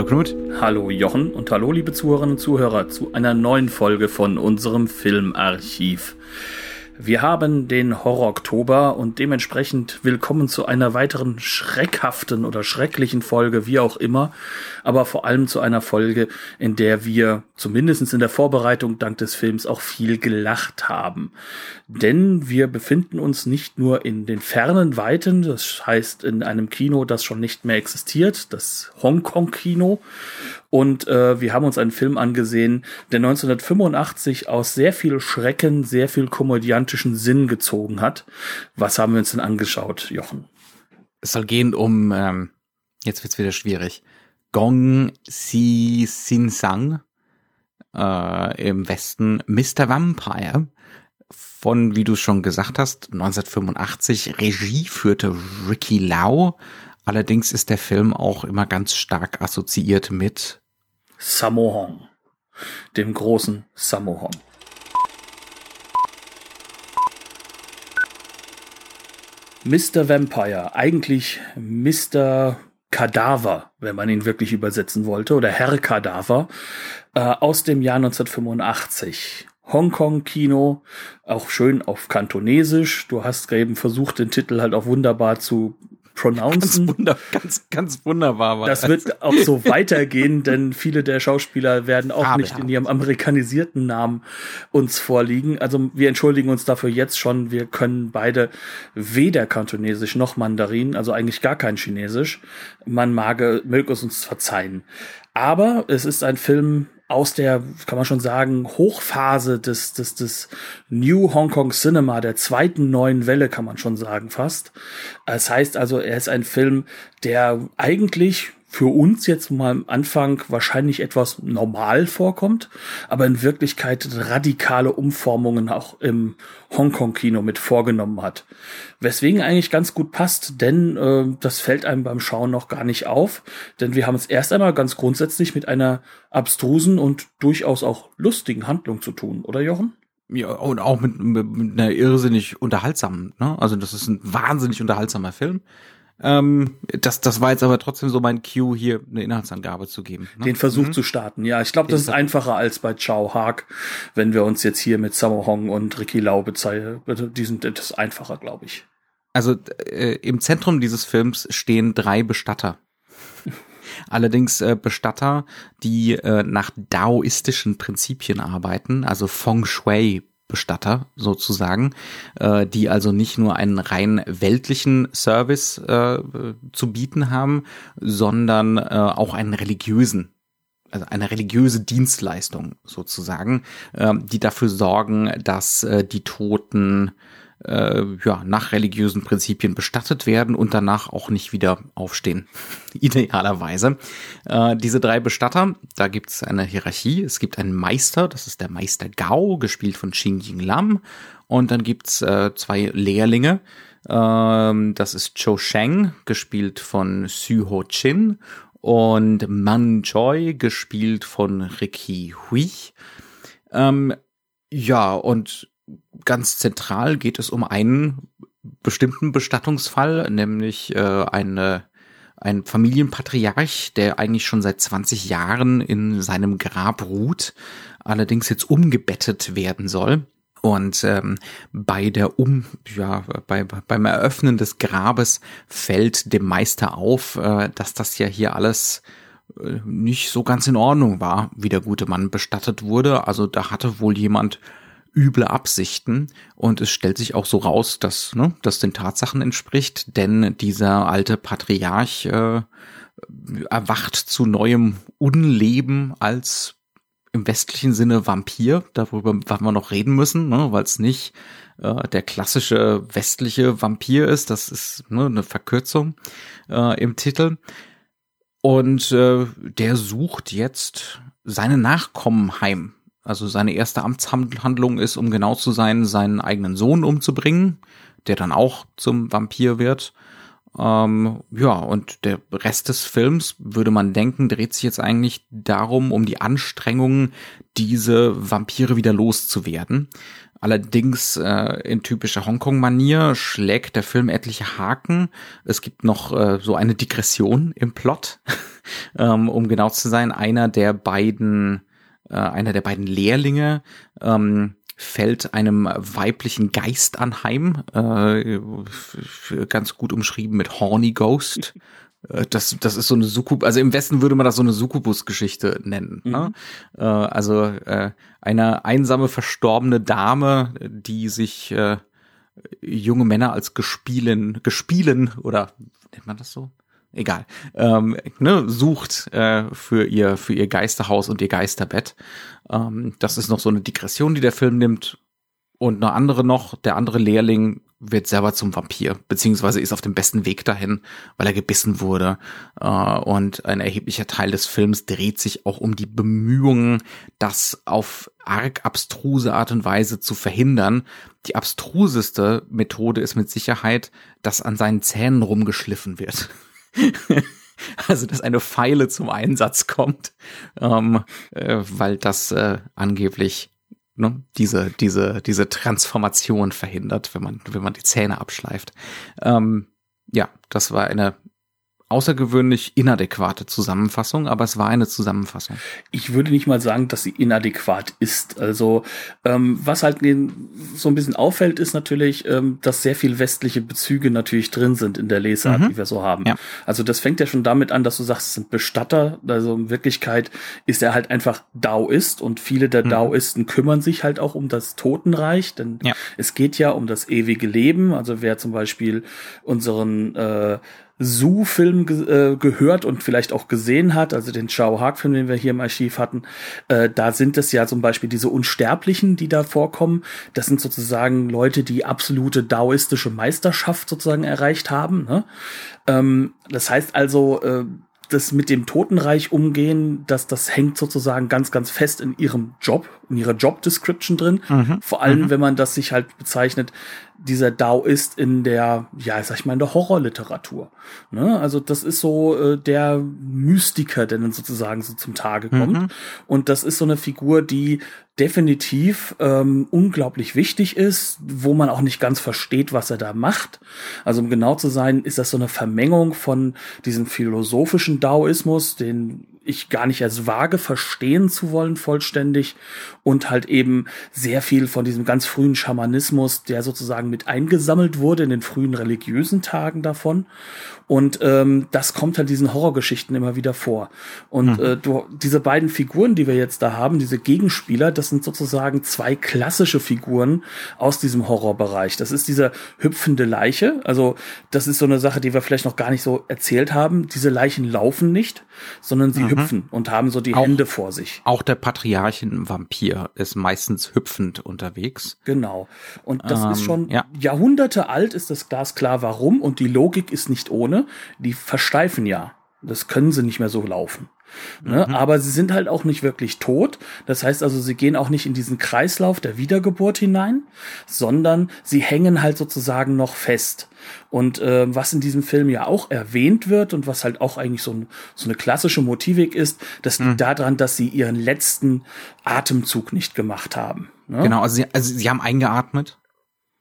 Hallo Knut. Hallo Jochen und hallo liebe Zuhörerinnen und Zuhörer zu einer neuen Folge von unserem Filmarchiv. Wir haben den Horror-Oktober und dementsprechend willkommen zu einer weiteren schreckhaften oder schrecklichen Folge, wie auch immer, aber vor allem zu einer Folge, in der wir zumindest in der Vorbereitung dank des Films auch viel gelacht haben. Denn wir befinden uns nicht nur in den fernen Weiten, das heißt in einem Kino, das schon nicht mehr existiert, das Hongkong-Kino, und äh, wir haben uns einen Film angesehen, der 1985 aus sehr viel Schrecken, sehr viel komödiantischen Sinn gezogen hat. Was haben wir uns denn angeschaut, Jochen? Es soll gehen um, ähm, jetzt wird's wieder schwierig, Gong Si Sin Sang äh, im Westen Mr. Vampire von, wie du schon gesagt hast, 1985 Regie führte Ricky Lau. Allerdings ist der Film auch immer ganz stark assoziiert mit Sammo Hong, dem großen Sammo Hong. Mr. Vampire, eigentlich Mr. Kadaver, wenn man ihn wirklich übersetzen wollte, oder Herr Kadaver, äh, aus dem Jahr 1985. Hongkong-Kino, auch schön auf Kantonesisch. Du hast eben versucht, den Titel halt auch wunderbar zu pronouncen. Ganz, wunder, ganz, ganz wunderbar. War das wird auch so weitergehen, denn viele der Schauspieler werden auch nicht in ihrem amerikanisierten Namen uns vorliegen. Also wir entschuldigen uns dafür jetzt schon. Wir können beide weder Kantonesisch noch Mandarin, also eigentlich gar kein Chinesisch. Man mag, möge es uns verzeihen. Aber es ist ein Film aus der, kann man schon sagen, Hochphase des, des, des New Hong Kong Cinema, der zweiten neuen Welle, kann man schon sagen fast. Das heißt also, er ist ein Film, der eigentlich für uns jetzt mal am Anfang wahrscheinlich etwas normal vorkommt, aber in Wirklichkeit radikale Umformungen auch im Hongkong-Kino mit vorgenommen hat. Weswegen eigentlich ganz gut passt, denn äh, das fällt einem beim Schauen noch gar nicht auf, denn wir haben es erst einmal ganz grundsätzlich mit einer abstrusen und durchaus auch lustigen Handlung zu tun, oder Jochen? Ja, und auch mit, mit, einer irrsinnig unterhaltsamen, ne? Also das ist ein wahnsinnig unterhaltsamer Film. Ähm, das, das war jetzt aber trotzdem so mein Cue, hier eine Inhaltsangabe zu geben. Ne? Den Versuch mhm. zu starten, ja. Ich glaube, das ist einfacher als bei Chao Haag, wenn wir uns jetzt hier mit Sammo Hong und Ricky Lau bezeichnen. Also, die sind das ist einfacher, glaube ich. Also äh, im Zentrum dieses Films stehen drei Bestatter. Allerdings äh, Bestatter, die äh, nach daoistischen Prinzipien arbeiten, also Feng Shui Bestatter sozusagen, äh, die also nicht nur einen rein weltlichen Service äh, zu bieten haben, sondern äh, auch einen religiösen also eine religiöse Dienstleistung sozusagen, äh, die dafür sorgen, dass äh, die Toten äh, ja, nach religiösen Prinzipien bestattet werden und danach auch nicht wieder aufstehen. Idealerweise. Äh, diese drei Bestatter, da gibt es eine Hierarchie. Es gibt einen Meister, das ist der Meister Gao, gespielt von Xing Ying Lam. Und dann gibt's äh, zwei Lehrlinge. Ähm, das ist Cho Sheng, gespielt von Xu Ho Chin. Und Man Choi, gespielt von Ricky Hui. Ähm, ja, und ganz zentral geht es um einen bestimmten Bestattungsfall, nämlich äh, eine ein Familienpatriarch, der eigentlich schon seit 20 Jahren in seinem Grab ruht, allerdings jetzt umgebettet werden soll. Und ähm, bei der um ja bei, beim Eröffnen des Grabes fällt dem Meister auf, äh, dass das ja hier alles äh, nicht so ganz in Ordnung war, wie der gute Mann bestattet wurde. Also da hatte wohl jemand üble Absichten. Und es stellt sich auch so raus, dass ne, das den Tatsachen entspricht, denn dieser alte Patriarch äh, erwacht zu neuem Unleben als im westlichen Sinne Vampir, darüber werden wir noch reden müssen, ne, weil es nicht äh, der klassische westliche Vampir ist, das ist ne, eine Verkürzung äh, im Titel. Und äh, der sucht jetzt seine Nachkommen heim Also seine erste Amtshandlung ist, um genau zu sein, seinen eigenen Sohn umzubringen, der dann auch zum Vampir wird. Ähm, ja, und der Rest des Films, würde man denken, dreht sich jetzt eigentlich darum, um die Anstrengungen, diese Vampire wieder loszuwerden. Allerdings äh, in typischer Hongkong-Manier schlägt der Film etliche Haken. Es gibt noch äh, so eine Digression im Plot, ähm, um genau zu sein. Einer der beiden, äh, einer der beiden Lehrlinge ähm, fällt einem weiblichen Geist anheim, äh, ganz gut umschrieben mit Horny Ghost. Äh, das, das ist so eine Sukub, also im Westen würde man das so eine Sukubus-Geschichte nennen. Ne? Mhm. Ne? Äh, also äh, eine einsame, verstorbene Dame, die sich äh, junge Männer als gespielen, gespielen oder nennt man das so? Egal, ähm, ne, sucht äh, für ihr für ihr Geisterhaus und ihr Geisterbett. Ähm, das ist noch so eine Digression, die der Film nimmt. Und eine andere noch, der andere Lehrling wird selber zum Vampir, beziehungsweise ist auf dem besten Weg dahin, weil er gebissen wurde. Äh, und ein erheblicher Teil des Films dreht sich auch um die Bemühungen, das auf arg abstruse Art und Weise zu verhindern. Die abstruseste Methode ist mit Sicherheit, dass an seinen Zähnen rumgeschliffen wird. also dass eine Pfeile zum Einsatz kommt, ähm, äh, weil das äh, angeblich ne, diese, diese, diese Transformation verhindert, wenn man, wenn man die Zähne abschleift. Ähm, ja, das war eine außergewöhnlich inadäquate Zusammenfassung, aber es war eine Zusammenfassung. Ich würde nicht mal sagen, dass sie inadäquat ist. Also ähm, was halt so ein bisschen auffällt, ist natürlich, ähm, dass sehr viel westliche Bezüge natürlich drin sind in der Lesart, mhm. die wir so haben. Ja. Also das fängt ja schon damit an, dass du sagst, es sind Bestatter. Also in Wirklichkeit ist er halt einfach Daoist und viele der mhm. Daoisten kümmern sich halt auch um das Totenreich, denn ja. es geht ja um das ewige Leben. Also wer zum Beispiel unseren äh, Zoo-Film ge äh, gehört und vielleicht auch gesehen hat, also den Chao Haag-Film, den wir hier im Archiv hatten, äh, da sind es ja zum Beispiel diese Unsterblichen, die da vorkommen. Das sind sozusagen Leute, die absolute daoistische Meisterschaft sozusagen erreicht haben. Ne? Ähm, das heißt also, äh, das mit dem Totenreich umgehen, dass das hängt sozusagen ganz, ganz fest in ihrem Job, in ihrer Job Description drin. Mhm. Vor allem, mhm. wenn man das sich halt bezeichnet, dieser Daoist in der, ja, sag ich mal, in der Horrorliteratur. Ne? Also das ist so äh, der Mystiker, der dann sozusagen so zum Tage kommt. Mhm. Und das ist so eine Figur, die definitiv ähm, unglaublich wichtig ist, wo man auch nicht ganz versteht, was er da macht. Also um genau zu sein, ist das so eine Vermengung von diesem philosophischen Daoismus, den ich gar nicht als vage verstehen zu wollen vollständig und halt eben sehr viel von diesem ganz frühen Schamanismus, der sozusagen mit eingesammelt wurde in den frühen religiösen Tagen davon. Und ähm, das kommt halt diesen Horrorgeschichten immer wieder vor. Und mhm. äh, du, diese beiden Figuren, die wir jetzt da haben, diese Gegenspieler, das sind sozusagen zwei klassische Figuren aus diesem Horrorbereich. Das ist diese hüpfende Leiche. Also das ist so eine Sache, die wir vielleicht noch gar nicht so erzählt haben. Diese Leichen laufen nicht, sondern sie mhm. hüpfen und haben so die auch, Hände vor sich. Auch der Patriarchenvampir ist meistens hüpfend unterwegs. Genau. Und das ähm, ist schon ja. Jahrhunderte alt, ist das Glas klar, warum. Und die Logik ist nicht ohne. Die versteifen ja. Das können sie nicht mehr so laufen. Ne? Mhm. Aber sie sind halt auch nicht wirklich tot. Das heißt also, sie gehen auch nicht in diesen Kreislauf der Wiedergeburt hinein, sondern sie hängen halt sozusagen noch fest. Und äh, was in diesem Film ja auch erwähnt wird und was halt auch eigentlich so, ein, so eine klassische Motivik ist, das liegt mhm. daran, dass sie ihren letzten Atemzug nicht gemacht haben. Ne? Genau, also sie, also sie haben eingeatmet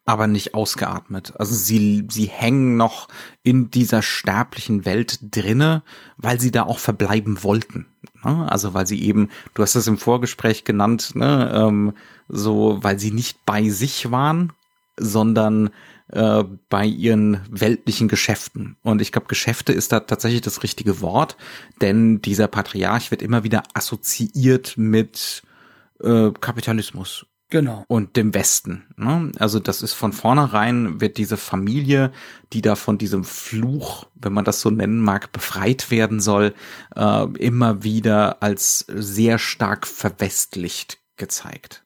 aber nicht ausgeatmet. Also sie, sie hängen noch in dieser sterblichen Welt drinne, weil sie da auch verbleiben wollten. Ne? Also weil sie eben, du hast es im Vorgespräch genannt, ne? ähm, so, weil sie nicht bei sich waren, sondern äh, bei ihren weltlichen Geschäften. Und ich glaube, Geschäfte ist da tatsächlich das richtige Wort, denn dieser Patriarch wird immer wieder assoziiert mit äh, Kapitalismus Genau. Und dem Westen. Ne? Also das ist von vornherein, wird diese Familie, die da von diesem Fluch, wenn man das so nennen mag, befreit werden soll, äh, immer wieder als sehr stark verwestlicht gezeigt.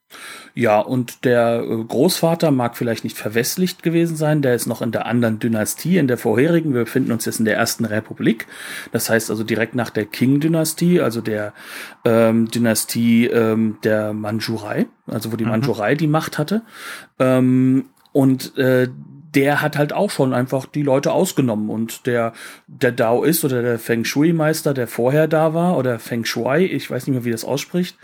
Ja, und der äh, Großvater mag vielleicht nicht verwestlicht gewesen sein, der ist noch in der anderen Dynastie, in der vorherigen. Wir befinden uns jetzt in der ersten Republik. Das heißt also direkt nach der Qing-Dynastie, also der ähm, Dynastie ähm, der Mandschurei, also wo die mhm. Mandschurei die Macht hatte. Ähm, und äh, der hat halt auch schon einfach die Leute ausgenommen und der der Dao ist oder der Feng Shui Meister, der vorher da war oder Feng Shui, ich weiß nicht mehr, wie das ausspricht.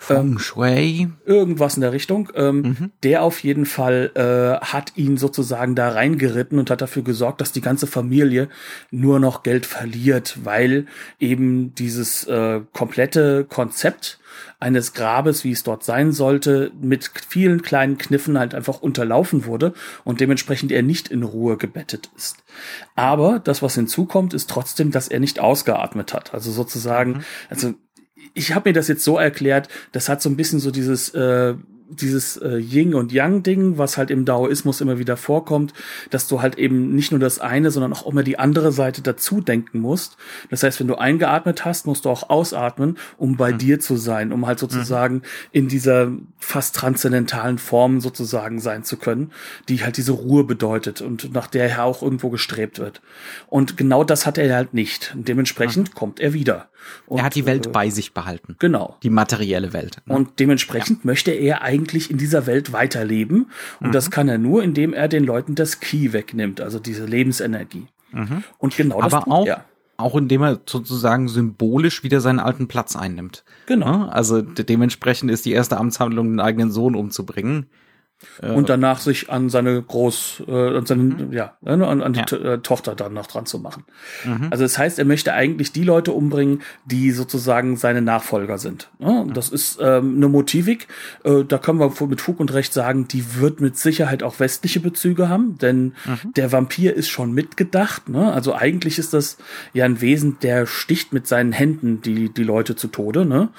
Feng ähm, Shui. Irgendwas in der Richtung. Ähm, mhm. Der auf jeden Fall äh, hat ihn sozusagen da reingeritten und hat dafür gesorgt, dass die ganze Familie nur noch Geld verliert, weil eben dieses äh, komplette Konzept eines Grabes, wie es dort sein sollte, mit vielen kleinen Kniffen halt einfach unterlaufen wurde und dementsprechend er nicht in Ruhe gebettet ist. Aber das, was hinzukommt, ist trotzdem, dass er nicht ausgeatmet hat. Also sozusagen, mhm. also ich habe mir das jetzt so erklärt, das hat so ein bisschen so dieses äh, dieses äh, Yin und Yang Ding, was halt im Daoismus immer wieder vorkommt, dass du halt eben nicht nur das eine, sondern auch immer die andere Seite dazu denken musst. Das heißt, wenn du eingeatmet hast, musst du auch ausatmen, um bei mhm. dir zu sein, um halt sozusagen mhm. in dieser fast transzendentalen Form sozusagen sein zu können, die halt diese Ruhe bedeutet und nach der er auch irgendwo gestrebt wird. Und genau das hat er halt nicht. Und dementsprechend mhm. kommt er wieder. Und, er hat die Welt äh, bei sich behalten. Genau. Die materielle Welt. Ne? Und dementsprechend ja. möchte er eigentlich in dieser Welt weiterleben. Und mhm. das kann er nur, indem er den Leuten das Key wegnimmt, also diese Lebensenergie. Mhm. Und genau das Aber tut auch, er. Auch indem er sozusagen symbolisch wieder seinen alten Platz einnimmt. Genau. Also dementsprechend ist die erste Amtshandlung, den eigenen Sohn umzubringen und danach sich an seine Groß, äh, an seine, mhm. ja, ne, an, an die ja. Äh, Tochter dann noch dran zu machen. Mhm. Also das heißt, er möchte eigentlich die Leute umbringen, die sozusagen seine Nachfolger sind. Ne? Mhm. Das ist ähm, eine Motivik, äh, da können wir mit Fug und Recht sagen, die wird mit Sicherheit auch westliche Bezüge haben, denn mhm. der Vampir ist schon mitgedacht. Ne? Also eigentlich ist das ja ein Wesen, der sticht mit seinen Händen die, die Leute zu Tode. Ne?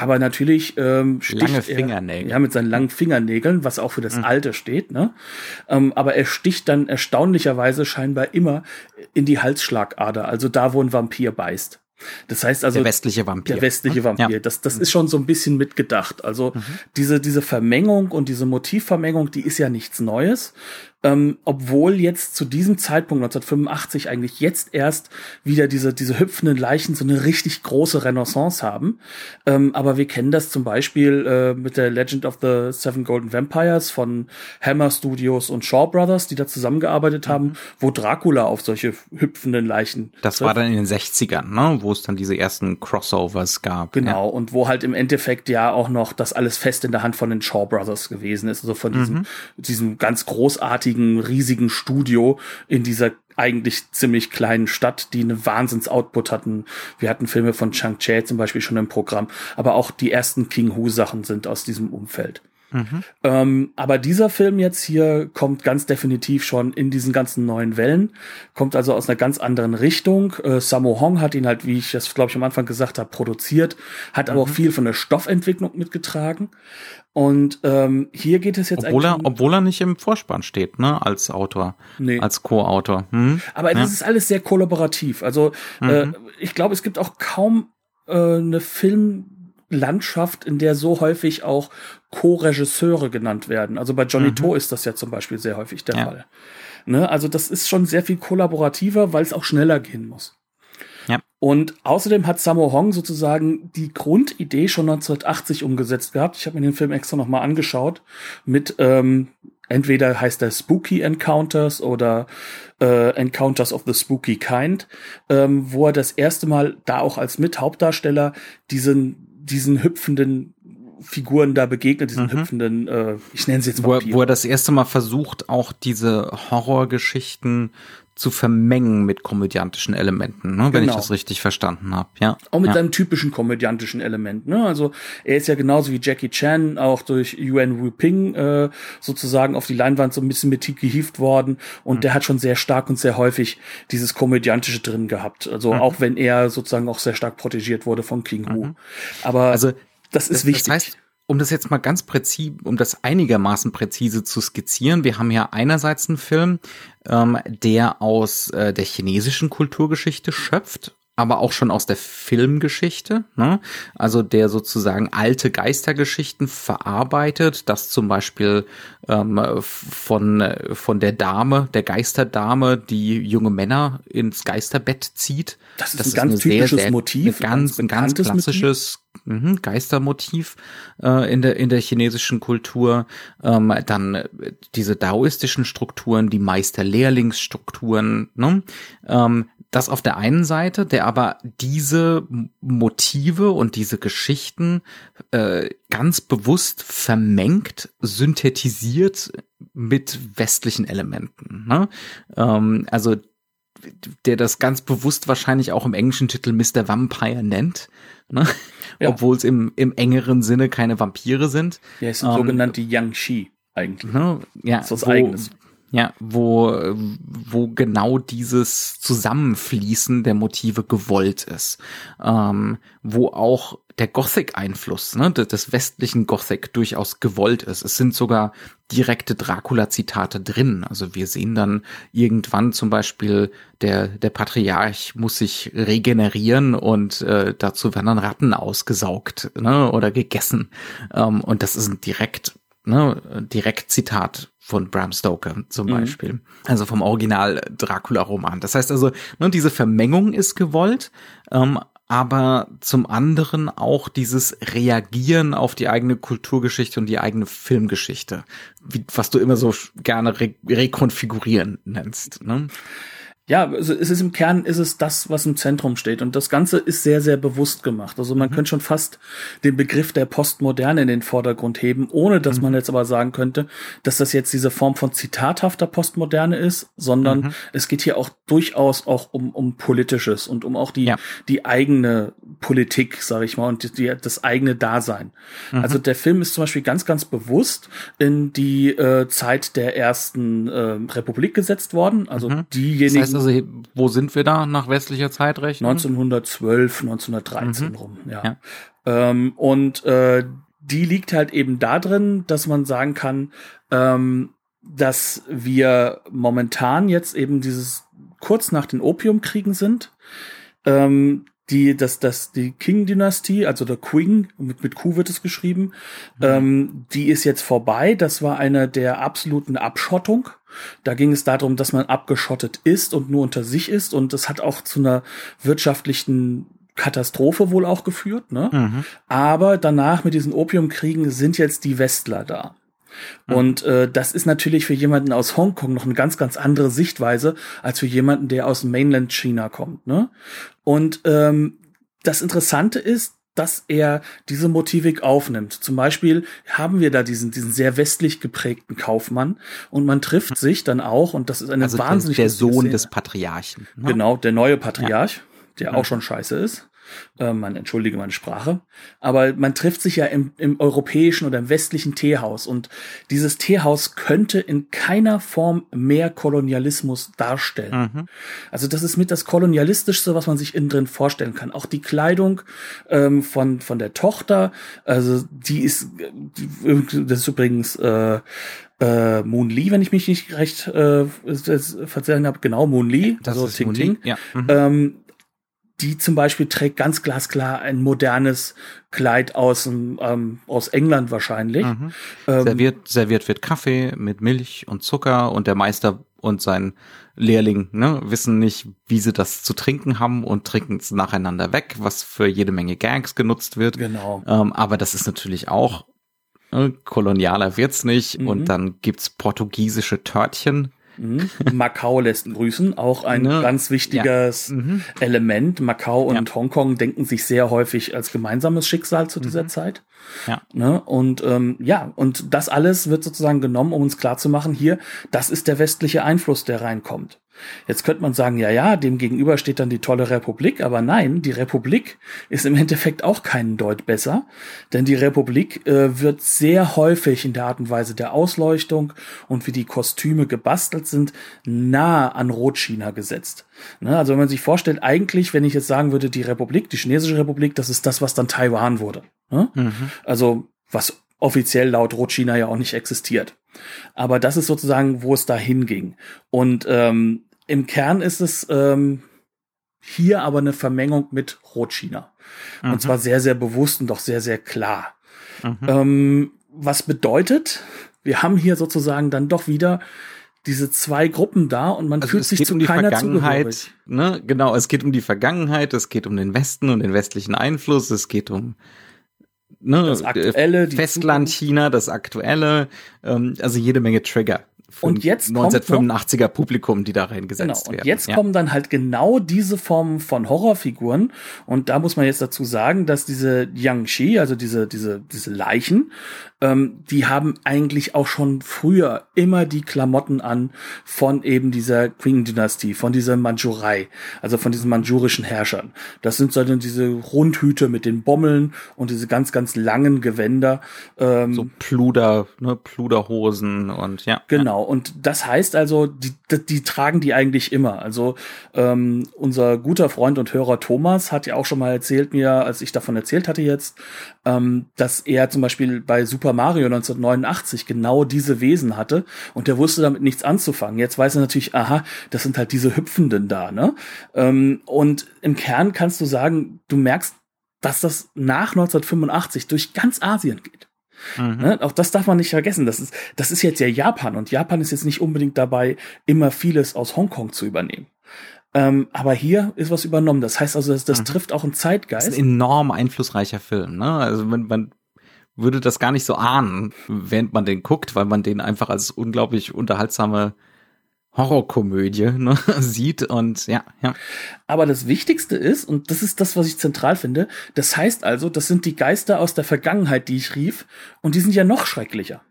Aber natürlich ähm, sticht lange Fingernägel. Er, ja, mit seinen langen Fingernägeln, was auch für das mhm. Alte steht. Ne? Ähm, aber er sticht dann erstaunlicherweise scheinbar immer in die Halsschlagader, also da, wo ein Vampir beißt. Das heißt also der westliche Vampir. Der westliche Vampir. Ja. Das, das ist schon so ein bisschen mitgedacht. Also mhm. diese diese Vermengung und diese Motivvermengung, die ist ja nichts Neues ähm, obwohl jetzt zu diesem Zeitpunkt 1985 eigentlich jetzt erst wieder diese diese hüpfenden Leichen so eine richtig große Renaissance haben. Ähm, aber wir kennen das zum Beispiel äh, mit der Legend of the Seven Golden Vampires von Hammer Studios und Shaw Brothers, die da zusammengearbeitet haben, mhm. wo Dracula auf solche hüpfenden Leichen. Das trifft. war dann in den 60ern, ne? wo es dann diese ersten Crossovers gab. Genau, ja. und wo halt im Endeffekt ja auch noch das alles fest in der Hand von den Shaw Brothers gewesen ist, also von diesem, mhm. diesem ganz großartigen riesigen, riesigen Studio in dieser eigentlich ziemlich kleinen Stadt, die eine Wahnsinns-Output hatten. Wir hatten Filme von Chang Che zum Beispiel schon im Programm, aber auch die ersten King Hu Sachen sind aus diesem Umfeld. Mhm. Ähm, aber dieser Film jetzt hier kommt ganz definitiv schon in diesen ganzen neuen Wellen, kommt also aus einer ganz anderen Richtung. Äh, Sammo Hong hat ihn halt, wie ich das glaube ich am Anfang gesagt habe, produziert, hat mhm. aber auch mhm. viel von der Stoffentwicklung mitgetragen. Und ähm, hier geht es jetzt obwohl. Er, obwohl er nicht im Vorspann steht, ne, als Autor, nee. als Co-Autor. Hm? Aber ja. das ist alles sehr kollaborativ. Also äh, mhm. äh, ich glaube, es gibt auch kaum äh, eine Film Landschaft, in der so häufig auch Co-Regisseure genannt werden. Also bei Johnny mhm. To ist das ja zum Beispiel sehr häufig der ja. Fall. Ne? Also das ist schon sehr viel kollaborativer, weil es auch schneller gehen muss. Ja. Und außerdem hat Sammo Hong sozusagen die Grundidee schon 1980 umgesetzt gehabt. Ich habe mir den Film extra nochmal angeschaut mit ähm, entweder heißt er Spooky Encounters oder äh, Encounters of the Spooky Kind, ähm, wo er das erste Mal da auch als Mithauptdarsteller diesen diesen hüpfenden Figuren da begegnet, diesen mhm. hüpfenden, äh, ich nenne sie jetzt wo, wo er das erste Mal versucht, auch diese Horrorgeschichten zu vermengen mit komödiantischen Elementen, ne, wenn genau. ich das richtig verstanden habe. Ja. Auch mit ja. seinem typischen komödiantischen Element. Ne? Also er ist ja genauso wie Jackie Chan auch durch Yuan Wu Ping äh, sozusagen auf die Leinwand so ein bisschen mit gehievt worden und mhm. der hat schon sehr stark und sehr häufig dieses komödiantische drin gehabt. Also mhm. auch wenn er sozusagen auch sehr stark protegiert wurde von King Hu. Mhm. Aber also das ist das, wichtig. Das heißt, um das jetzt mal ganz präzise, um das einigermaßen präzise zu skizzieren, wir haben ja einerseits einen Film, ähm, der aus äh, der chinesischen Kulturgeschichte schöpft, aber auch schon aus der Filmgeschichte, ne? also der sozusagen alte Geistergeschichten verarbeitet, das zum Beispiel ähm, von, von der Dame, der Geisterdame, die junge Männer ins Geisterbett zieht. Das ist das ein ist ganz typisches sehr, sehr, Motiv. Ein ganz, ein ganz klassisches Motiv. Mhm, Geistermotiv äh, in, der, in der chinesischen Kultur. Ähm, dann diese daoistischen Strukturen, die Meister-Lehrlingsstrukturen. Ne? Ähm, das auf der einen Seite, der aber diese Motive und diese Geschichten äh, ganz bewusst vermengt, synthetisiert mit westlichen Elementen. Ne? Ähm, also der das ganz bewusst wahrscheinlich auch im englischen Titel Mr. Vampire nennt, ne? ja. obwohl es im, im engeren Sinne keine Vampire sind. Ja, es sind ähm, sogenannte Yang-Shi eigentlich. Ne? Ja, das ist was wo, Eigenes. Ja, wo, wo genau dieses Zusammenfließen der Motive gewollt ist. Ähm, wo auch der Gothic-Einfluss ne, des westlichen Gothic durchaus gewollt ist. Es sind sogar direkte Dracula-Zitate drin. Also wir sehen dann irgendwann zum Beispiel, der, der Patriarch muss sich regenerieren und äh, dazu werden dann Ratten ausgesaugt ne, oder gegessen. Ähm, und das ist ein direkt, ne, direkt Zitat von Bram Stoker zum mhm. Beispiel. Also vom Original Dracula-Roman. Das heißt also, ne, diese Vermengung ist gewollt, ähm, aber zum anderen auch dieses Reagieren auf die eigene Kulturgeschichte und die eigene Filmgeschichte, wie, was du immer so gerne re rekonfigurieren nennst. Ne? Ja, also es ist im Kern ist es das, was im Zentrum steht. Und das Ganze ist sehr, sehr bewusst gemacht. Also man mhm. könnte schon fast den Begriff der Postmoderne in den Vordergrund heben, ohne dass mhm. man jetzt aber sagen könnte, dass das jetzt diese Form von zitathafter Postmoderne ist, sondern mhm. es geht hier auch durchaus auch um, um Politisches und um auch die, ja. die eigene Politik, sage ich mal, und die, das eigene Dasein. Mhm. Also der Film ist zum Beispiel ganz, ganz bewusst in die äh, Zeit der ersten äh, Republik gesetzt worden. Also mhm. diejenigen. Das heißt also, wo sind wir da nach westlicher Zeitrechnung? 1912, 1913 mhm. rum, ja. ja. Ähm, und äh, die liegt halt eben da drin, dass man sagen kann, ähm, dass wir momentan jetzt eben dieses kurz nach den Opiumkriegen sind. Ähm, die, das, das, die King-Dynastie, also der Queen, mit, mit Q wird es geschrieben, mhm. ähm, die ist jetzt vorbei. Das war eine der absoluten Abschottung. Da ging es darum, dass man abgeschottet ist und nur unter sich ist. Und das hat auch zu einer wirtschaftlichen Katastrophe wohl auch geführt. Ne? Mhm. Aber danach mit diesen Opiumkriegen sind jetzt die Westler da. Mhm. Und äh, das ist natürlich für jemanden aus Hongkong noch eine ganz, ganz andere Sichtweise als für jemanden, der aus Mainland China kommt. Ne? Und ähm, das Interessante ist, dass er diese Motivik aufnimmt. Zum Beispiel haben wir da diesen, diesen sehr westlich geprägten Kaufmann und man trifft sich dann auch und das ist eine also wahnsinnig der, der Sohn des Patriarchen. Ne? Genau, der neue Patriarch, ja. der ja. auch schon scheiße ist. Äh, man entschuldige meine Sprache. Aber man trifft sich ja im, im europäischen oder im westlichen Teehaus. Und dieses Teehaus könnte in keiner Form mehr Kolonialismus darstellen. Mhm. Also das ist mit das Kolonialistischste, was man sich innen drin vorstellen kann. Auch die Kleidung ähm, von, von der Tochter, also die ist, das ist übrigens äh, äh, Moon Lee, wenn ich mich nicht recht äh, verzeihen habe, genau, Moon Lee, das also ist Ting Ting. Ja. Mhm. Ähm, die zum Beispiel trägt ganz glasklar ein modernes Kleid aus, ähm, aus England wahrscheinlich. Mhm. Ähm, serviert, serviert wird Kaffee mit Milch und Zucker und der Meister und sein Lehrling ne, wissen nicht, wie sie das zu trinken haben und trinken es nacheinander weg, was für jede Menge Gags genutzt wird. Genau. Ähm, aber das ist natürlich auch ne, kolonialer wird's nicht. Mhm. Und dann gibt's portugiesische Törtchen Mhm. Macau lässt grüßen, auch ein ne? ganz wichtiges ja. mhm. Element. Macau und ja. Hongkong denken sich sehr häufig als gemeinsames Schicksal zu dieser mhm. Zeit. Ja. Ne? Und ähm, ja, und das alles wird sozusagen genommen, um uns klarzumachen, hier, das ist der westliche Einfluss, der reinkommt. Jetzt könnte man sagen, ja, ja, dem gegenüber steht dann die tolle Republik, aber nein, die Republik ist im Endeffekt auch keinen Deut besser, denn die Republik äh, wird sehr häufig in der Art und Weise der Ausleuchtung und wie die Kostüme gebastelt sind, nah an Rotchina gesetzt. Ne? Also wenn man sich vorstellt, eigentlich, wenn ich jetzt sagen würde, die Republik, die chinesische Republik, das ist das, was dann Taiwan wurde. Ne? Mhm. Also was offiziell laut Rotchina ja auch nicht existiert. Aber das ist sozusagen, wo es da hinging. Und ähm, im Kern ist es, ähm, Hier aber eine Vermengung mit Rotchina. Mhm. Und zwar sehr, sehr bewusst und doch sehr, sehr klar. Mhm. Ähm, was bedeutet, wir haben hier sozusagen dann doch wieder diese zwei Gruppen da und man also fühlt sich zu um keiner Vergangenheit, ne? Genau, es geht um die Vergangenheit, es geht um den Westen und den westlichen Einfluss, es geht um ne, das aktuelle Festland China, das aktuelle, ähm, also jede Menge Trigger und jetzt 1985er noch, Publikum, die da reingesetzt genau, und Jetzt ja. kommen dann halt genau diese Formen von Horrorfiguren. Und da muss man jetzt dazu sagen, dass diese Yangshi, also diese, diese, diese Leichen, ähm, die haben eigentlich auch schon früher immer die Klamotten an von eben dieser Qing-Dynastie, von dieser Mandschurei, also von diesen manchurischen Herrschern. Das sind so diese Rundhüte mit den Bommeln und diese ganz, ganz langen Gewänder. Ähm, so Pluder, ne, Pluderhosen und ja. Genau. Und das heißt also, die, die, die tragen die eigentlich immer. Also ähm, unser guter Freund und Hörer Thomas hat ja auch schon mal erzählt mir, als ich davon erzählt hatte jetzt, ähm, dass er zum Beispiel bei Super Super Mario 1989 genau diese Wesen hatte und der wusste damit nichts anzufangen. Jetzt weiß er natürlich, aha, das sind halt diese Hüpfenden da, ne? Ähm, und im Kern kannst du sagen, du merkst, dass das nach 1985 durch ganz Asien geht. Mhm. Ne? Auch das darf man nicht vergessen. Das ist, das ist jetzt ja Japan und Japan ist jetzt nicht unbedingt dabei, immer vieles aus Hongkong zu übernehmen. Ähm, aber hier ist was übernommen. Das heißt also, das, das mhm. trifft auch einen Zeitgeist. Das ist ein enorm einflussreicher Film. Ne? Also man, man würde das gar nicht so ahnen, während man den guckt, weil man den einfach als unglaublich unterhaltsame Horrorkomödie ne, sieht und ja, ja. Aber das Wichtigste ist, und das ist das, was ich zentral finde, das heißt also, das sind die Geister aus der Vergangenheit, die ich rief, und die sind ja noch schrecklicher.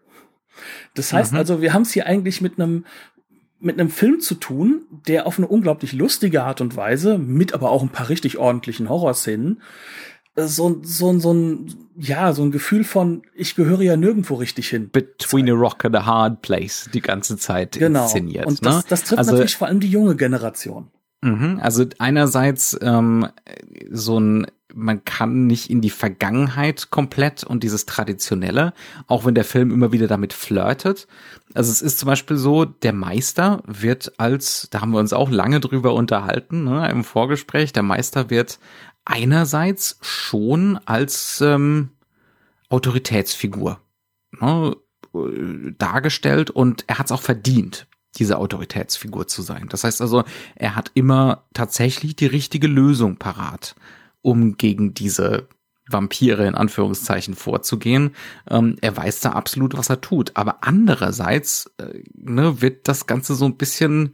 Das heißt mhm. also, wir haben es hier eigentlich mit einem mit einem Film zu tun, der auf eine unglaublich lustige Art und Weise, mit aber auch ein paar richtig ordentlichen Horrorszenen, so, so, so ein, ja, so ein Gefühl von, ich gehöre ja nirgendwo richtig hin. Between a rock and a hard place die ganze Zeit genau. inszeniert. Und das, ne? das trifft also, natürlich vor allem die junge Generation. Mhm, also einerseits ähm, so ein man kann nicht in die Vergangenheit komplett und dieses Traditionelle, auch wenn der Film immer wieder damit flirtet. Also es ist zum Beispiel so, der Meister wird als, da haben wir uns auch lange drüber unterhalten, ne, im Vorgespräch, der Meister wird einerseits schon als ähm, Autoritätsfigur ne, dargestellt und er hat es auch verdient, diese Autoritätsfigur zu sein. Das heißt also, er hat immer tatsächlich die richtige Lösung parat, um gegen diese Vampire in Anführungszeichen vorzugehen. Ähm, er weiß da absolut, was er tut. Aber andererseits äh, ne, wird das Ganze so ein bisschen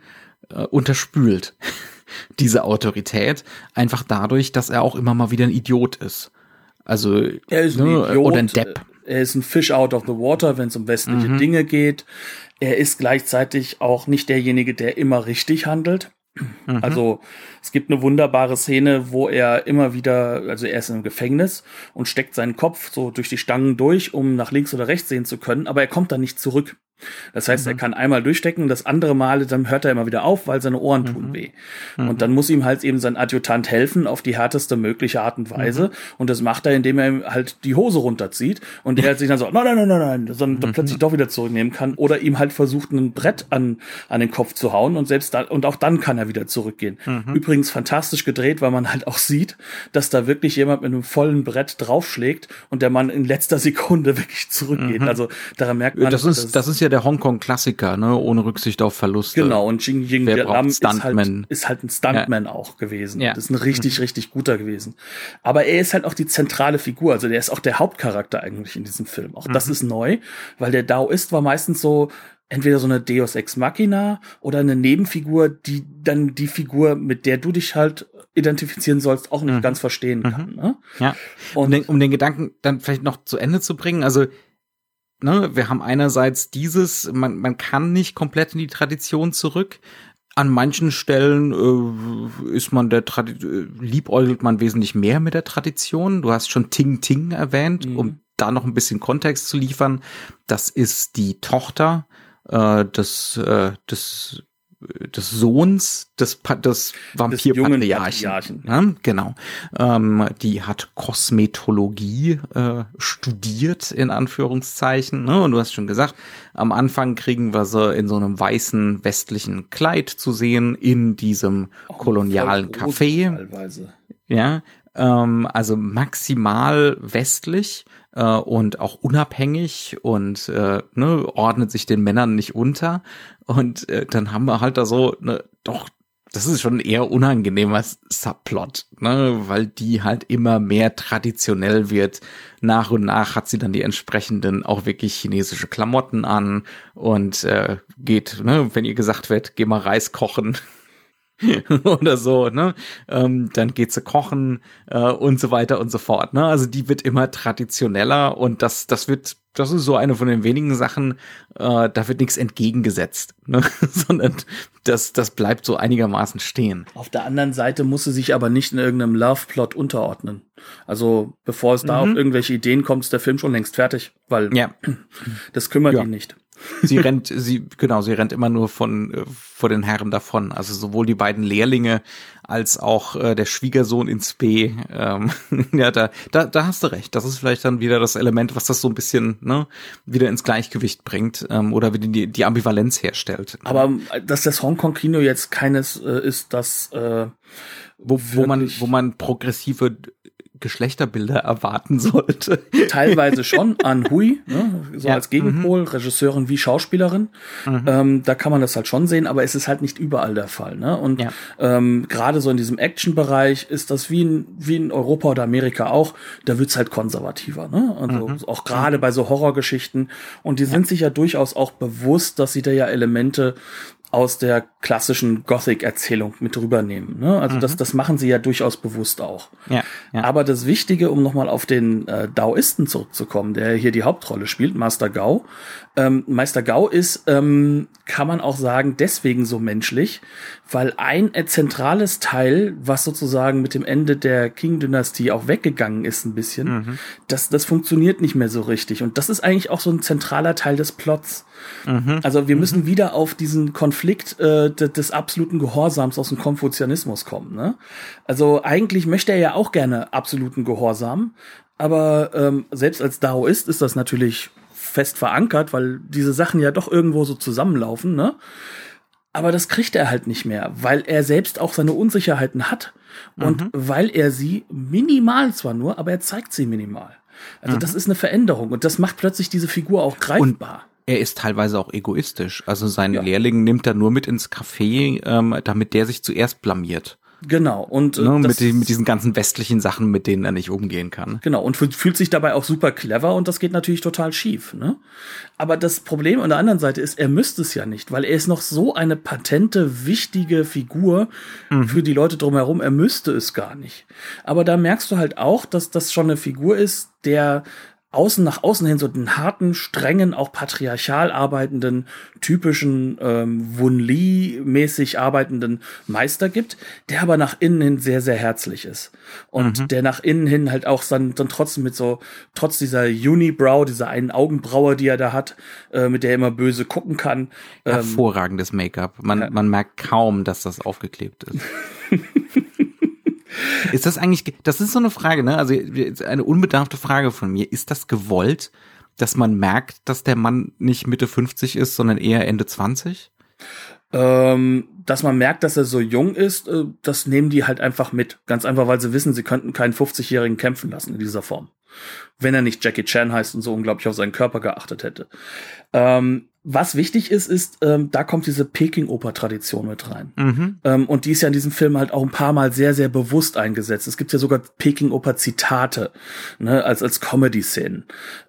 äh, unterspült. diese Autorität, einfach dadurch, dass er auch immer mal wieder ein Idiot ist. Also er ist ein ne, Idiot, oder ein Depp. Er ist ein Fish out of the water, wenn es um westliche mhm. Dinge geht. Er ist gleichzeitig auch nicht derjenige, der immer richtig handelt. Mhm. Also es gibt eine wunderbare Szene, wo er immer wieder, also er ist im Gefängnis und steckt seinen Kopf so durch die Stangen durch, um nach links oder rechts sehen zu können, aber er kommt dann nicht zurück. Das heißt, mhm. er kann einmal durchstecken, das andere Mal, dann hört er immer wieder auf, weil seine Ohren mhm. tun weh. Mhm. Und dann muss ihm halt eben sein Adjutant helfen auf die härteste mögliche Art und Weise. Mhm. Und das macht er, indem er ihm halt die Hose runterzieht und er sich dann so, nein, nein, nein, nein, nein, sondern mhm. plötzlich doch wieder zurücknehmen kann oder ihm halt versucht, ein Brett an, an den Kopf zu hauen und selbst da, und auch dann kann er wieder zurückgehen. Mhm. Übrigens fantastisch gedreht, weil man halt auch sieht, dass da wirklich jemand mit einem vollen Brett draufschlägt und der Mann in letzter Sekunde wirklich zurückgeht. Also daran merkt man, das ist, das ist ja der Hongkong-Klassiker, ne, ohne Rücksicht auf Verluste. Genau, und Jing Jing Lam ist halt, ist halt ein Stuntman ja. auch gewesen. Ja. Das ist ein richtig, mhm. richtig guter gewesen. Aber er ist halt auch die zentrale Figur, also der ist auch der Hauptcharakter eigentlich in diesem Film. Auch mhm. das ist neu, weil der Daoist war meistens so, entweder so eine Deus Ex Machina oder eine Nebenfigur, die dann die Figur, mit der du dich halt identifizieren sollst, auch nicht mhm. ganz verstehen mhm. kann. Ne? Ja. Und um den, um den Gedanken dann vielleicht noch zu Ende zu bringen, also ne, wir haben einerseits dieses, man, man kann nicht komplett in die Tradition zurück. An manchen Stellen äh, ist man der Tradi äh, liebäugelt man wesentlich mehr mit der Tradition. Du hast schon Ting Ting erwähnt, mhm. um da noch ein bisschen Kontext zu liefern. Das ist die Tochter äh, des, äh, des des Sohns des, des Vampirpatriarchen. Ja, genau. Ähm, die hat Kosmetologie äh, studiert, in Anführungszeichen. Ne? Und du hast schon gesagt, am Anfang kriegen wir sie in so einem weißen westlichen Kleid zu sehen, in diesem Auch kolonialen Café. Teilweise. Ja, ähm, also maximal westlich äh, und auch unabhängig und äh, ne, ordnet sich den Männern nicht unter. Und äh, dann haben wir halt da so ne, doch das ist schon eher unangenehmer Subplot, ne, weil die halt immer mehr traditionell wird. Nach und nach hat sie dann die entsprechenden auch wirklich chinesische Klamotten an und äh, geht, ne, wenn ihr gesagt wird, geh mal Reis kochen, oder so, ne? Ähm, dann geht sie kochen äh, und so weiter und so fort. Ne? Also die wird immer traditioneller und das, das wird, das ist so eine von den wenigen Sachen, äh, da wird nichts entgegengesetzt, ne? sondern das, das bleibt so einigermaßen stehen. Auf der anderen Seite muss sie sich aber nicht in irgendeinem Love-Plot unterordnen. Also bevor es da mhm. auf irgendwelche Ideen kommt, ist der Film schon längst fertig, weil ja. das kümmert ja. ihn nicht. Sie rennt, sie, genau, sie rennt immer nur von, äh, vor den Herren davon. Also sowohl die beiden Lehrlinge als auch äh, der Schwiegersohn ins B. Ähm, ja, da, da, da hast du recht. Das ist vielleicht dann wieder das Element, was das so ein bisschen ne, wieder ins Gleichgewicht bringt ähm, oder wieder die, die Ambivalenz herstellt. Aber äh, dass das Hongkong-Kino jetzt keines äh, ist, das äh, wo, wo man, wo man progressive Geschlechterbilder erwarten sollte. Teilweise schon an Hui, ne, so ja. als Gegenpol, mhm. Regisseurin wie Schauspielerin. Mhm. Ähm, da kann man das halt schon sehen, aber es ist halt nicht überall der Fall. Ne? Und ja. ähm, gerade so in diesem Action-Bereich ist das wie in, wie in Europa oder Amerika auch, da wird's halt konservativer. Ne? Also mhm. auch gerade bei so Horrorgeschichten. Und die ja. sind sich ja durchaus auch bewusst, dass sie da ja Elemente aus der klassischen Gothic-Erzählung mit rübernehmen. Ne? Also mhm. das, das machen sie ja durchaus bewusst auch. Ja, ja. Aber das Wichtige, um nochmal auf den äh, Daoisten zurückzukommen, der hier die Hauptrolle spielt, Master Gao. Ähm, Meister Gao ist, ähm, kann man auch sagen, deswegen so menschlich, weil ein äh, zentrales Teil, was sozusagen mit dem Ende der Qing-Dynastie auch weggegangen ist ein bisschen, mhm. das, das funktioniert nicht mehr so richtig. Und das ist eigentlich auch so ein zentraler Teil des Plots. Mhm. Also wir müssen mhm. wieder auf diesen Konflikt äh, des, des absoluten Gehorsams aus dem Konfuzianismus kommen. Ne? Also eigentlich möchte er ja auch gerne absoluten Gehorsam, aber ähm, selbst als Daoist ist das natürlich fest verankert, weil diese Sachen ja doch irgendwo so zusammenlaufen, ne? Aber das kriegt er halt nicht mehr, weil er selbst auch seine Unsicherheiten hat und mhm. weil er sie minimal zwar nur, aber er zeigt sie minimal. Also mhm. das ist eine Veränderung und das macht plötzlich diese Figur auch greifbar. Und er ist teilweise auch egoistisch. Also seinen ja. Lehrling nimmt er nur mit ins Café, ähm, damit der sich zuerst blamiert. Genau. Und äh, ne, mit, die, mit diesen ganzen westlichen Sachen, mit denen er nicht umgehen kann. Genau. Und fühlt sich dabei auch super clever und das geht natürlich total schief. Ne? Aber das Problem an der anderen Seite ist, er müsste es ja nicht, weil er ist noch so eine patente, wichtige Figur mhm. für die Leute drumherum. Er müsste es gar nicht. Aber da merkst du halt auch, dass das schon eine Figur ist, der außen nach außen hin so den harten, strengen, auch patriarchal arbeitenden, typischen ähm, Wun Li-mäßig arbeitenden Meister gibt, der aber nach innen hin sehr, sehr herzlich ist. Und mhm. der nach innen hin halt auch dann, dann trotzdem mit so, trotz dieser Unibrow, dieser einen Augenbraue, die er da hat, äh, mit der er immer böse gucken kann. Ähm, Hervorragendes Make-up. Man, ja. man merkt kaum, dass das aufgeklebt ist. Ist das eigentlich, das ist so eine Frage, ne? Also eine unbedarfte Frage von mir. Ist das gewollt, dass man merkt, dass der Mann nicht Mitte 50 ist, sondern eher Ende 20? Ähm, dass man merkt, dass er so jung ist, äh, das nehmen die halt einfach mit. Ganz einfach, weil sie wissen, sie könnten keinen 50-Jährigen kämpfen lassen in dieser Form. Wenn er nicht Jackie Chan heißt und so unglaublich auf seinen Körper geachtet hätte. Ähm, was wichtig ist, ist, ähm, da kommt diese Peking-Oper-Tradition mit rein. Mhm. Ähm, und die ist ja in diesem Film halt auch ein paar Mal sehr, sehr bewusst eingesetzt. Es gibt ja sogar Peking-Oper-Zitate, ne, als, als Comedy-Szenen.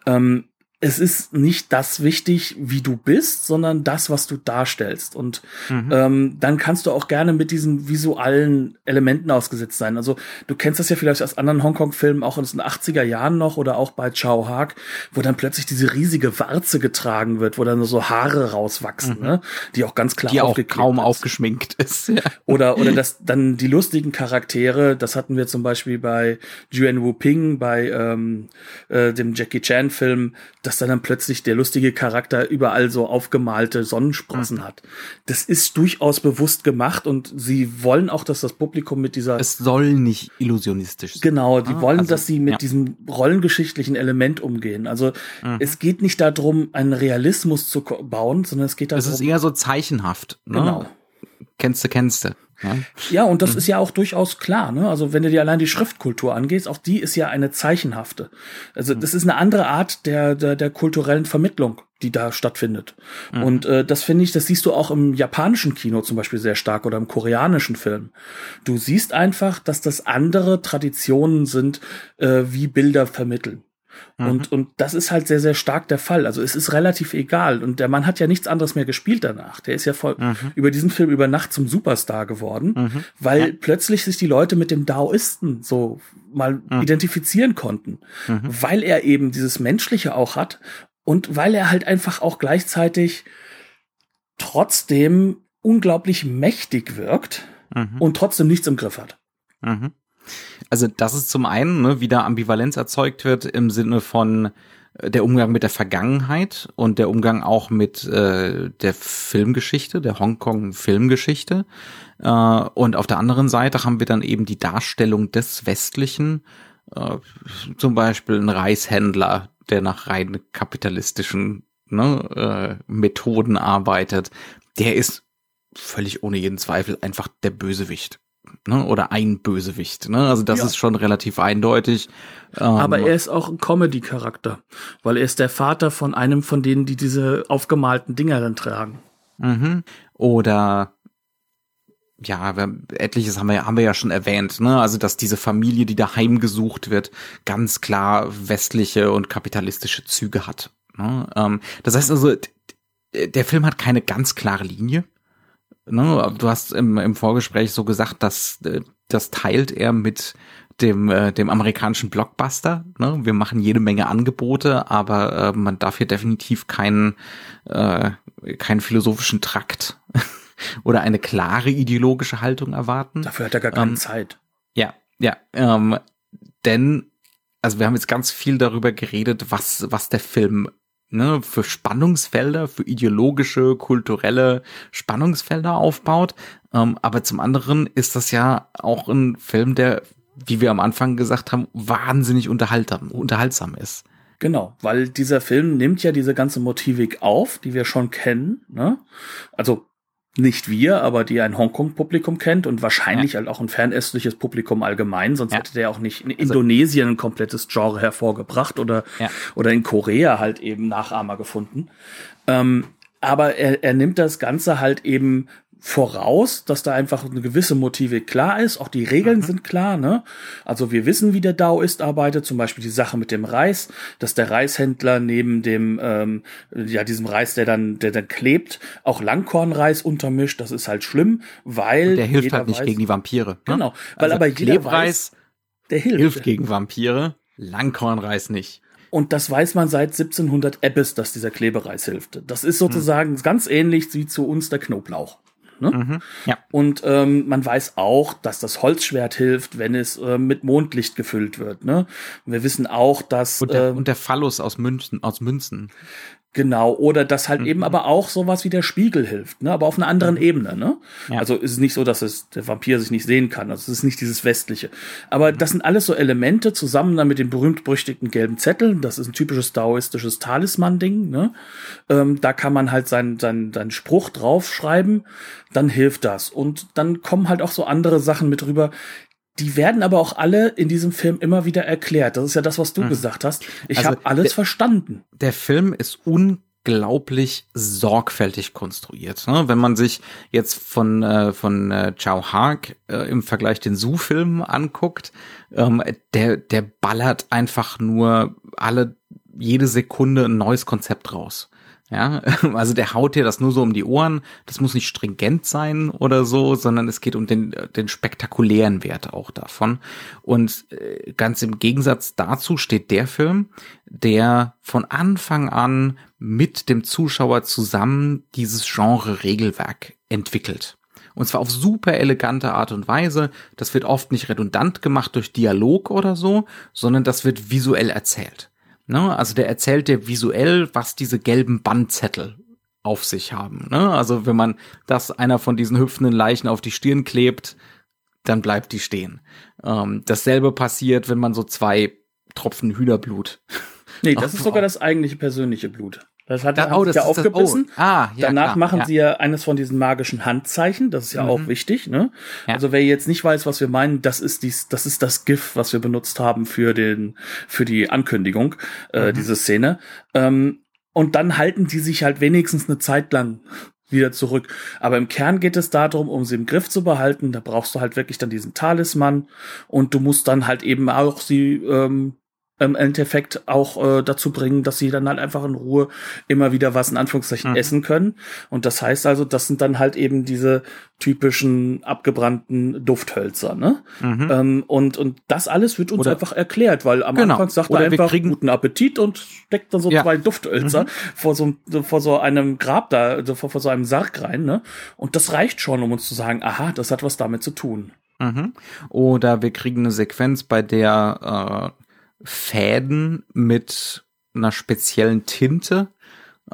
Ähm, es ist nicht das wichtig, wie du bist, sondern das, was du darstellst. Und mhm. ähm, dann kannst du auch gerne mit diesen visuellen Elementen ausgesetzt sein. Also du kennst das ja vielleicht aus anderen Hongkong-Filmen, auch aus den 80er Jahren noch oder auch bei Chao Haag, wo dann plötzlich diese riesige Warze getragen wird, wo dann so Haare rauswachsen, mhm. ne? die auch ganz klar die auch kaum ist. aufgeschminkt ist. Ja. Oder oder das dann die lustigen Charaktere, das hatten wir zum Beispiel bei Juan Wu Ping, bei ähm, äh, dem Jackie Chan-Film dass dann, dann plötzlich der lustige Charakter überall so aufgemalte Sonnensprossen mhm. hat. Das ist durchaus bewusst gemacht und sie wollen auch, dass das Publikum mit dieser. Es soll nicht illusionistisch sein. Genau, die ah, wollen, also, dass sie mit ja. diesem rollengeschichtlichen Element umgehen. Also mhm. es geht nicht darum, einen Realismus zu bauen, sondern es geht darum. Es ist eher so zeichenhaft. Ne? Genau. Kennst du, Ja, ja und das mhm. ist ja auch durchaus klar. Ne? Also wenn du dir allein die Schriftkultur angehst, auch die ist ja eine zeichenhafte. Also mhm. das ist eine andere Art der, der, der kulturellen Vermittlung, die da stattfindet. Mhm. Und äh, das finde ich, das siehst du auch im japanischen Kino zum Beispiel sehr stark oder im koreanischen Film. Du siehst einfach, dass das andere Traditionen sind, äh, wie Bilder vermitteln. Mhm. Und, und das ist halt sehr, sehr stark der Fall. Also es ist relativ egal. Und der Mann hat ja nichts anderes mehr gespielt danach. Der ist ja voll mhm. über diesen Film über Nacht zum Superstar geworden, mhm. weil ja. plötzlich sich die Leute mit dem Daoisten so mal mhm. identifizieren konnten. Mhm. Weil er eben dieses Menschliche auch hat und weil er halt einfach auch gleichzeitig trotzdem unglaublich mächtig wirkt mhm. und trotzdem nichts im Griff hat. Mhm. Also das ist zum einen, ne, wie da Ambivalenz erzeugt wird im Sinne von äh, der Umgang mit der Vergangenheit und der Umgang auch mit äh, der Filmgeschichte, der Hongkong-Filmgeschichte. Äh, und auf der anderen Seite haben wir dann eben die Darstellung des Westlichen, äh, zum Beispiel ein Reishändler, der nach rein kapitalistischen ne, äh, Methoden arbeitet. Der ist völlig ohne jeden Zweifel einfach der Bösewicht ne? oder ein Bösewicht. Ne? Also das ja. ist schon relativ eindeutig. Ähm, Aber er ist auch ein Comedy-Charakter, weil er ist der Vater von einem von denen, die diese aufgemalten Dinger dann tragen. Mhm. Oder ja, wir, etliches haben wir, haben wir ja schon erwähnt, ne? Also, dass diese Familie, die daheim gesucht wird, ganz klar westliche und kapitalistische Züge hat. Ne? Ähm, das heißt also, der Film hat keine ganz klare Linie. Ne, du hast im, im Vorgespräch so gesagt, dass äh, das teilt er mit dem äh, dem amerikanischen Blockbuster. Ne? Wir machen jede Menge Angebote, aber äh, man darf hier definitiv keinen äh, keinen philosophischen Trakt oder eine klare ideologische Haltung erwarten. Dafür hat er gar keine ähm, Zeit. Ja, ja, ähm, denn also wir haben jetzt ganz viel darüber geredet, was was der Film ne, für Spannungsfelder, für ideologische, kulturelle Spannungsfelder aufbaut. Ähm, aber zum anderen ist das ja auch ein Film, der, wie wir am Anfang gesagt haben, wahnsinnig unterhaltsam, unterhaltsam ist. Genau, weil dieser Film nimmt ja diese ganze Motivik auf, die wir schon kennen. Ne? Also nicht wir, aber die ein Hongkong-Publikum kennt und wahrscheinlich ja. halt auch ein fernöstliches Publikum allgemein, sonst ja. hätte der auch nicht in also Indonesien ein komplettes Genre hervorgebracht oder, ja. oder in Korea halt eben Nachahmer gefunden. Ähm, aber er, er nimmt das Ganze halt eben voraus, dass da einfach eine gewisse Motive klar ist. Auch die Regeln mhm. sind klar, ne? Also wir wissen, wie der Daoist arbeitet, zum Beispiel die Sache mit dem Reis, dass der Reishändler neben dem, ähm, ja, diesem Reis, der dann, der dann klebt, auch Langkornreis untermischt. Das ist halt schlimm, weil. Und der hilft halt nicht weiß, gegen die Vampire. Ne? Genau. Weil also aber jeder Klebreis weiß, der hilft. hilft gegen Vampire, Langkornreis nicht. Und das weiß man seit 1700 Ebbes, dass dieser Klebereis hilft. Das ist sozusagen hm. ganz ähnlich wie zu uns der Knoblauch. Ne? Mhm, ja. Und ähm, man weiß auch, dass das Holzschwert hilft, wenn es äh, mit Mondlicht gefüllt wird. Ne? wir wissen auch, dass und der, äh, und der Phallus aus Münzen, aus Münzen. Genau, oder dass halt mhm. eben aber auch sowas wie der Spiegel hilft, ne? aber auf einer anderen mhm. Ebene. Ne? Ja. Also ist es nicht so, dass es der Vampir sich nicht sehen kann. Also es ist nicht dieses Westliche. Aber mhm. das sind alles so Elemente zusammen dann mit den berühmt-berüchtigten gelben Zetteln. Das ist ein typisches daoistisches Talisman-Ding. Ne? Ähm, da kann man halt seinen sein, sein Spruch draufschreiben, dann hilft das. Und dann kommen halt auch so andere Sachen mit rüber, die werden aber auch alle in diesem Film immer wieder erklärt. Das ist ja das, was du mhm. gesagt hast. Ich also habe alles der, verstanden. Der Film ist unglaublich sorgfältig konstruiert. Ne? Wenn man sich jetzt von äh, von äh, Chow Hark äh, im Vergleich den Su-Film anguckt, ähm, der der ballert einfach nur alle jede Sekunde ein neues Konzept raus. Ja, also der haut dir das nur so um die Ohren. Das muss nicht stringent sein oder so, sondern es geht um den, den spektakulären Wert auch davon. Und äh, ganz im Gegensatz dazu steht der Film, der von Anfang an mit dem Zuschauer zusammen dieses Genre-Regelwerk entwickelt. Und zwar auf super elegante Art und Weise. Das wird oft nicht redundant gemacht durch Dialog oder so, sondern das wird visuell erzählt. Ne? Also der erzählt dir visuell, was diese gelben Bandzettel auf sich haben. Ne? Also wenn man das einer von diesen hüpfenden Leichen auf die Stirn klebt, dann bleibt die stehen. Ähm, dasselbe passiert, wenn man so zwei Tropfen Hühnerblut. Nee, das ist sogar das eigentliche persönliche Blut. Das hat da, oh, das ja aufgebissen. Das, oh. ah, ja, Danach klar, machen ja. sie ja eines von diesen magischen Handzeichen. Das ist ja mhm. auch wichtig. Ne? Ja. Also wer jetzt nicht weiß, was wir meinen, das ist dies, das ist das GIF, was wir benutzt haben für den, für die Ankündigung äh, mhm. diese Szene. Ähm, und dann halten die sich halt wenigstens eine Zeit lang wieder zurück. Aber im Kern geht es darum, um sie im Griff zu behalten. Da brauchst du halt wirklich dann diesen Talisman und du musst dann halt eben auch sie ähm, im Endeffekt auch äh, dazu bringen, dass sie dann halt einfach in Ruhe immer wieder was in Anführungszeichen mhm. essen können. Und das heißt also, das sind dann halt eben diese typischen abgebrannten Dufthölzer, ne? Mhm. Ähm, und, und das alles wird uns Oder einfach erklärt, weil am genau. Anfang sagt Oder er einfach guten Appetit und steckt dann so ja. zwei Dufthölzer mhm. vor so, vor so einem Grab da, also vor, vor so einem Sarg rein, ne? Und das reicht schon, um uns zu sagen, aha, das hat was damit zu tun. Mhm. Oder wir kriegen eine Sequenz, bei der äh, Fäden mit einer speziellen Tinte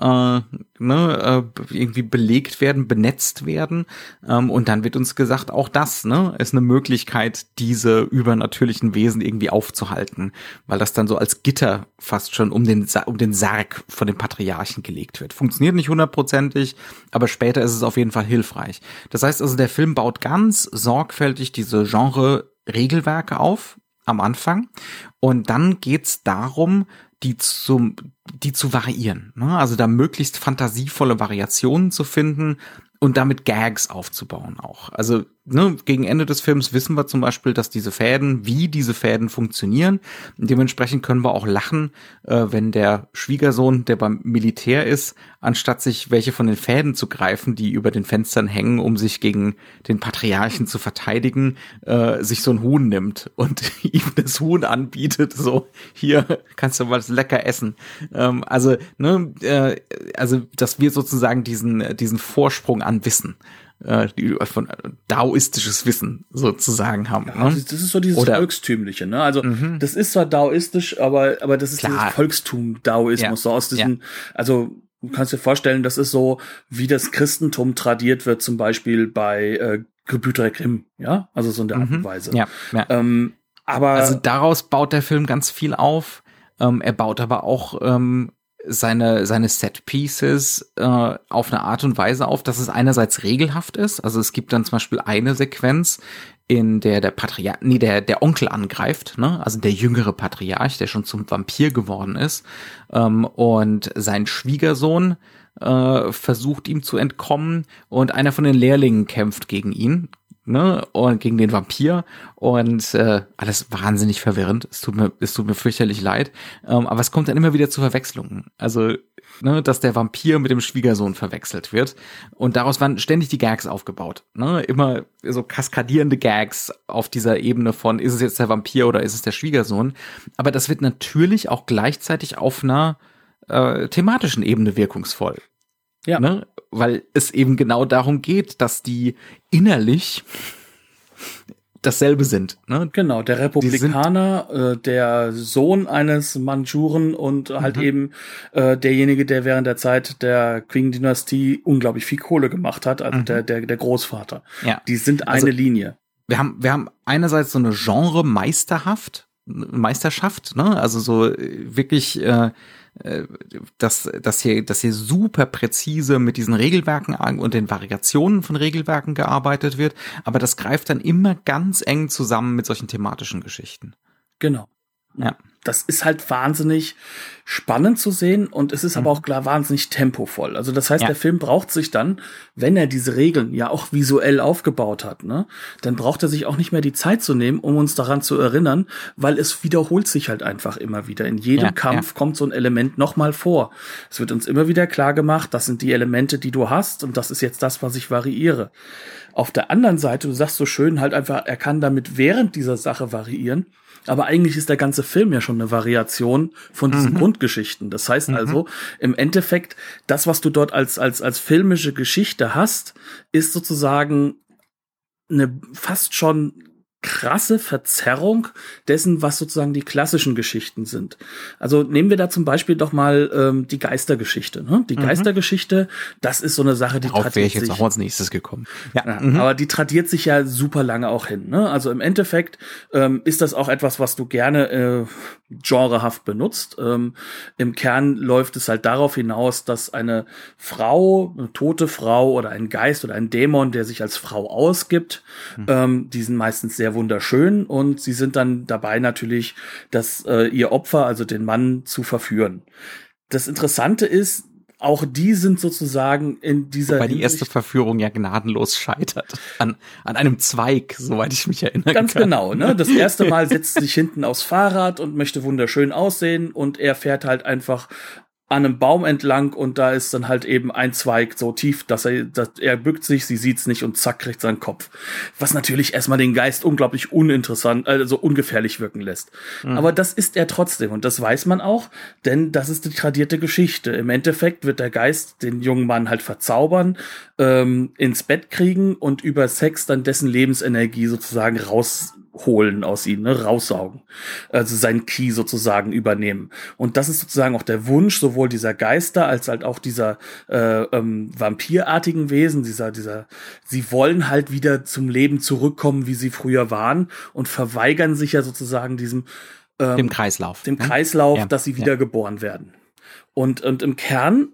äh, ne, äh, irgendwie belegt werden, benetzt werden. Ähm, und dann wird uns gesagt, auch das ne, ist eine Möglichkeit, diese übernatürlichen Wesen irgendwie aufzuhalten, weil das dann so als Gitter fast schon um den, um den Sarg von dem Patriarchen gelegt wird. Funktioniert nicht hundertprozentig, aber später ist es auf jeden Fall hilfreich. Das heißt also, der Film baut ganz sorgfältig diese Genre-Regelwerke auf, am Anfang. Und dann geht's darum, die zu, die zu variieren. Ne? Also da möglichst fantasievolle Variationen zu finden und damit Gags aufzubauen auch. Also ne, gegen Ende des Films wissen wir zum Beispiel, dass diese Fäden, wie diese Fäden funktionieren. Und dementsprechend können wir auch lachen, äh, wenn der Schwiegersohn, der beim Militär ist, anstatt sich welche von den Fäden zu greifen, die über den Fenstern hängen, um sich gegen den Patriarchen zu verteidigen, äh, sich so ein Huhn nimmt und ihm das Huhn anbietet. So, hier kannst du was lecker essen. Ähm, also, ne, äh, also, dass wir sozusagen diesen, diesen Vorsprung an Wissen äh, die von äh, daoistisches Wissen sozusagen haben. Ja, ne? Das ist so dieses Oder, Volkstümliche, ne? Also mhm. das ist zwar daoistisch, aber aber das ist Klar. dieses Volkstum Daoismus ja. so aus diesem, ja. also du kannst dir vorstellen, das ist so wie das Christentum tradiert wird, zum Beispiel bei äh, Gebrüder Grimm, ja, also so in der Art und mhm. Weise. Ja, ja. Ähm, aber also daraus baut der Film ganz viel auf. Ähm, er baut aber auch ähm, seine, seine Set Pieces äh, auf eine Art und Weise auf, dass es einerseits regelhaft ist. Also es gibt dann zum Beispiel eine Sequenz, in der der Patriarch, nee, der, der Onkel angreift, ne? also der jüngere Patriarch, der schon zum Vampir geworden ist, ähm, und sein Schwiegersohn äh, versucht ihm zu entkommen und einer von den Lehrlingen kämpft gegen ihn, ne, und gegen den Vampir und äh, alles wahnsinnig verwirrend. Es tut mir, es tut mir fürchterlich leid. Ähm, aber es kommt dann immer wieder zu Verwechslungen. Also, ne, dass der Vampir mit dem Schwiegersohn verwechselt wird. Und daraus waren ständig die Gags aufgebaut. Ne? Immer so kaskadierende Gags auf dieser Ebene von, ist es jetzt der Vampir oder ist es der Schwiegersohn? Aber das wird natürlich auch gleichzeitig auf einer äh, thematischen Ebene wirkungsvoll. Ja. Ne? Weil es eben genau darum geht, dass die innerlich dasselbe sind. Ne? Genau, der Republikaner, äh, der Sohn eines Mandschuren und halt mhm. eben äh, derjenige, der während der Zeit der Qing-Dynastie unglaublich viel Kohle gemacht hat, also mhm. der, der, der Großvater. Ja. Die sind eine also, Linie. Wir haben, wir haben einerseits so eine Genre-Meisterhaft, Meisterschaft, ne? Also so äh, wirklich äh, dass, dass hier, dass hier super präzise mit diesen Regelwerken und den Variationen von Regelwerken gearbeitet wird, aber das greift dann immer ganz eng zusammen mit solchen thematischen Geschichten. Genau. Ja das ist halt wahnsinnig spannend zu sehen und es ist mhm. aber auch klar wahnsinnig tempovoll. Also das heißt, ja. der Film braucht sich dann, wenn er diese Regeln ja auch visuell aufgebaut hat, ne, dann braucht er sich auch nicht mehr die Zeit zu nehmen, um uns daran zu erinnern, weil es wiederholt sich halt einfach immer wieder. In jedem ja, Kampf ja. kommt so ein Element nochmal vor. Es wird uns immer wieder klar gemacht, das sind die Elemente, die du hast und das ist jetzt das, was ich variiere. Auf der anderen Seite, du sagst so schön halt einfach, er kann damit während dieser Sache variieren aber eigentlich ist der ganze Film ja schon eine Variation von diesen mhm. Grundgeschichten. Das heißt mhm. also, im Endeffekt, das, was du dort als, als, als filmische Geschichte hast, ist sozusagen eine fast schon krasse Verzerrung dessen, was sozusagen die klassischen Geschichten sind. Also nehmen wir da zum Beispiel doch mal ähm, die Geistergeschichte. Ne? Die mhm. Geistergeschichte, das ist so eine Sache, die Darauf wäre ich jetzt sich, auch als nächstes gekommen. Ja, ja mhm. aber die tradiert sich ja super lange auch hin. Ne? Also im Endeffekt ähm, ist das auch etwas, was du gerne äh, genrehaft benutzt. Ähm, Im Kern läuft es halt darauf hinaus, dass eine Frau, eine tote Frau oder ein Geist oder ein Dämon, der sich als Frau ausgibt, mhm. ähm, die sind meistens sehr wunderschön und sie sind dann dabei natürlich, dass äh, ihr Opfer, also den Mann, zu verführen. Das Interessante ist, auch die sind sozusagen in dieser. Weil die erste Verführung ja gnadenlos scheitert. An, an einem Zweig, soweit ich mich erinnere. Ganz kann. genau, ne? Das erste Mal setzt sich hinten aufs Fahrrad und möchte wunderschön aussehen und er fährt halt einfach an einem Baum entlang und da ist dann halt eben ein Zweig so tief, dass er, dass er bückt sich, sie sieht's nicht und zack kriegt seinen Kopf. Was natürlich erstmal den Geist unglaublich uninteressant, also ungefährlich wirken lässt. Mhm. Aber das ist er trotzdem und das weiß man auch, denn das ist die tradierte Geschichte. Im Endeffekt wird der Geist den jungen Mann halt verzaubern, ähm, ins Bett kriegen und über Sex dann dessen Lebensenergie sozusagen raus holen aus ihm, ne, raussaugen. Also sein Key sozusagen übernehmen. Und das ist sozusagen auch der Wunsch sowohl dieser Geister als halt auch dieser äh, ähm, vampirartigen Wesen, dieser, dieser, sie wollen halt wieder zum Leben zurückkommen, wie sie früher waren und verweigern sich ja sozusagen diesem ähm, dem Kreislauf. Dem ne? Kreislauf, ja. dass sie wiedergeboren ja. werden. Und, und im Kern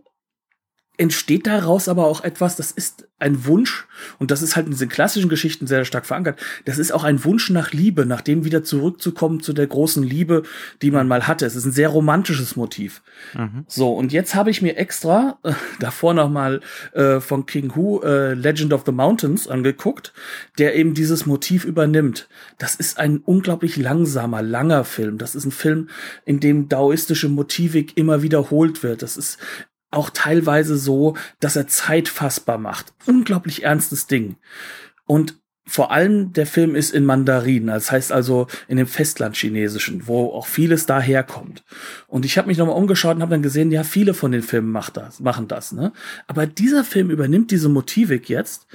entsteht daraus aber auch etwas, das ist ein Wunsch, und das ist halt in diesen klassischen Geschichten sehr stark verankert, das ist auch ein Wunsch nach Liebe, nach dem wieder zurückzukommen zu der großen Liebe, die man mal hatte. Es ist ein sehr romantisches Motiv. Mhm. So, und jetzt habe ich mir extra äh, davor noch mal äh, von King Hu äh, Legend of the Mountains angeguckt, der eben dieses Motiv übernimmt. Das ist ein unglaublich langsamer, langer Film. Das ist ein Film, in dem daoistische Motivik immer wiederholt wird. Das ist auch teilweise so, dass er Zeit fassbar macht. Unglaublich ernstes Ding. Und vor allem der Film ist in Mandarin, das heißt also in dem Festlandchinesischen, wo auch vieles daherkommt. Und ich habe mich nochmal umgeschaut und habe dann gesehen, ja, viele von den Filmen macht das, machen das. Ne? Aber dieser Film übernimmt diese Motivik jetzt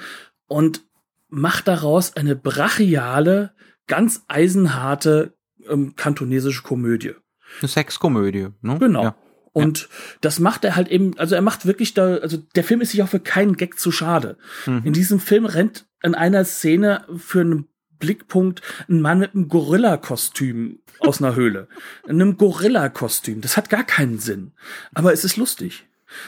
und macht daraus eine brachiale, ganz eisenharte ähm, kantonesische Komödie. Eine Sexkomödie, ne? Genau. Ja. Und ja. das macht er halt eben, also er macht wirklich da, also der Film ist sich auch für keinen Gag zu schade. Mhm. In diesem Film rennt in einer Szene für einen Blickpunkt ein Mann mit einem Gorilla-Kostüm aus einer Höhle. In einem Gorilla-Kostüm. Das hat gar keinen Sinn. Aber es ist lustig.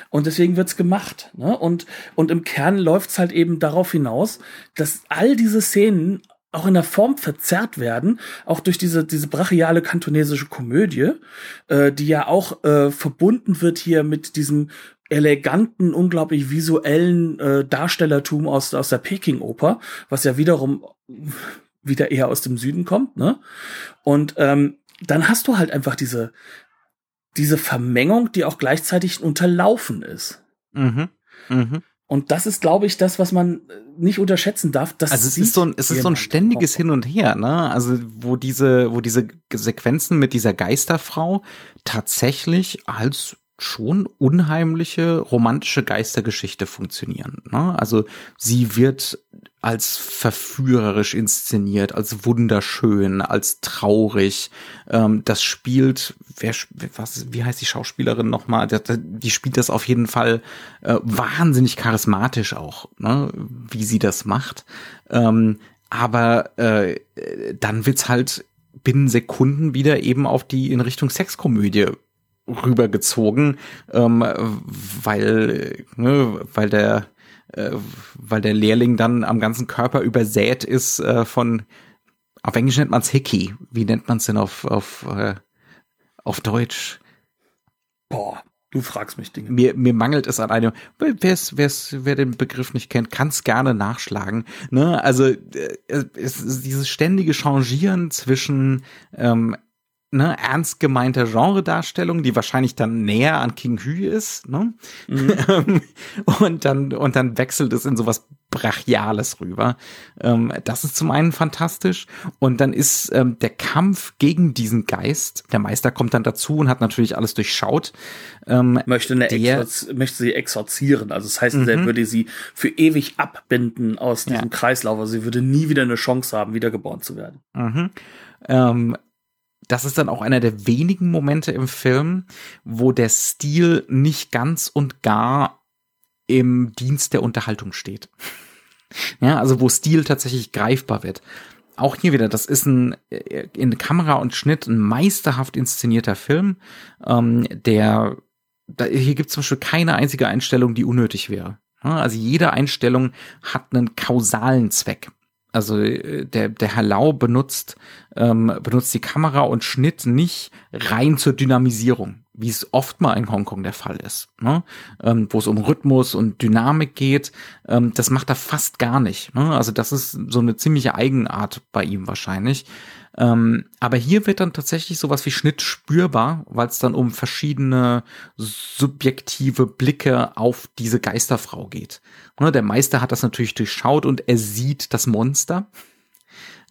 Und deswegen wird's gemacht. Ne? Und, und im Kern läuft's halt eben darauf hinaus, dass all diese Szenen auch in der Form verzerrt werden, auch durch diese, diese brachiale kantonesische Komödie, äh, die ja auch äh, verbunden wird hier mit diesem eleganten, unglaublich visuellen äh, Darstellertum aus, aus der Peking-Oper, was ja wiederum wieder eher aus dem Süden kommt, ne? Und ähm, dann hast du halt einfach diese, diese Vermengung, die auch gleichzeitig unterlaufen ist. Mhm. Mhm. Und das ist, glaube ich, das, was man äh, nicht unterschätzen darf. Das also es ist so ein, es ist so ein ständiges Hin und Her, ne? Also wo diese, wo diese Sequenzen mit dieser Geisterfrau tatsächlich als schon unheimliche romantische Geistergeschichte funktionieren. Ne? Also sie wird als verführerisch inszeniert, als wunderschön, als traurig. Ähm, das spielt, wer, was, wie heißt die Schauspielerin nochmal? Die, spielt das auf jeden Fall äh, wahnsinnig charismatisch auch, ne? wie sie das macht. Ähm, aber äh, dann wird's halt binnen Sekunden wieder eben auf die in Richtung Sexkomödie rübergezogen, ähm, weil, ne, weil der, äh, weil der Lehrling dann am ganzen Körper übersät ist äh, von, auf Englisch nennt man es Hickey. Wie nennt man es denn auf, auf, äh, auf Deutsch? Boah, du fragst mich Dinge. Mir, mir mangelt es an einem, wer's, wer's, wer den Begriff nicht kennt, kann es gerne nachschlagen. Ne? Also äh, es ist dieses ständige Changieren zwischen ähm, ne, ernst gemeinter Genredarstellung, die wahrscheinlich dann näher an King Hu ist, ne? Mhm. und dann und dann wechselt es in sowas Brachiales rüber. Ähm, das ist zum einen fantastisch. Und dann ist ähm, der Kampf gegen diesen Geist, der Meister kommt dann dazu und hat natürlich alles durchschaut. Ähm, möchte, eine der, möchte sie exorzieren. Also das heißt, mhm. er würde sie für ewig abbinden aus diesem ja. Kreislauf. Also sie würde nie wieder eine Chance haben, wiedergeboren zu werden. Mhm. Ähm, das ist dann auch einer der wenigen Momente im Film, wo der Stil nicht ganz und gar im Dienst der Unterhaltung steht. Ja, also wo Stil tatsächlich greifbar wird. Auch hier wieder, das ist ein äh, in Kamera und Schnitt ein meisterhaft inszenierter Film, ähm, der da, hier gibt es zum Beispiel keine einzige Einstellung, die unnötig wäre. Also jede Einstellung hat einen kausalen Zweck. Also äh, der, der Herr Lau benutzt, ähm, benutzt die Kamera und Schnitt nicht rein zur Dynamisierung, wie es oft mal in Hongkong der Fall ist, ne? ähm, wo es um Rhythmus und Dynamik geht. Ähm, das macht er fast gar nicht. Ne? Also das ist so eine ziemliche Eigenart bei ihm wahrscheinlich. Ähm, aber hier wird dann tatsächlich sowas wie Schnitt spürbar, weil es dann um verschiedene subjektive Blicke auf diese Geisterfrau geht. Ne, der Meister hat das natürlich durchschaut und er sieht das Monster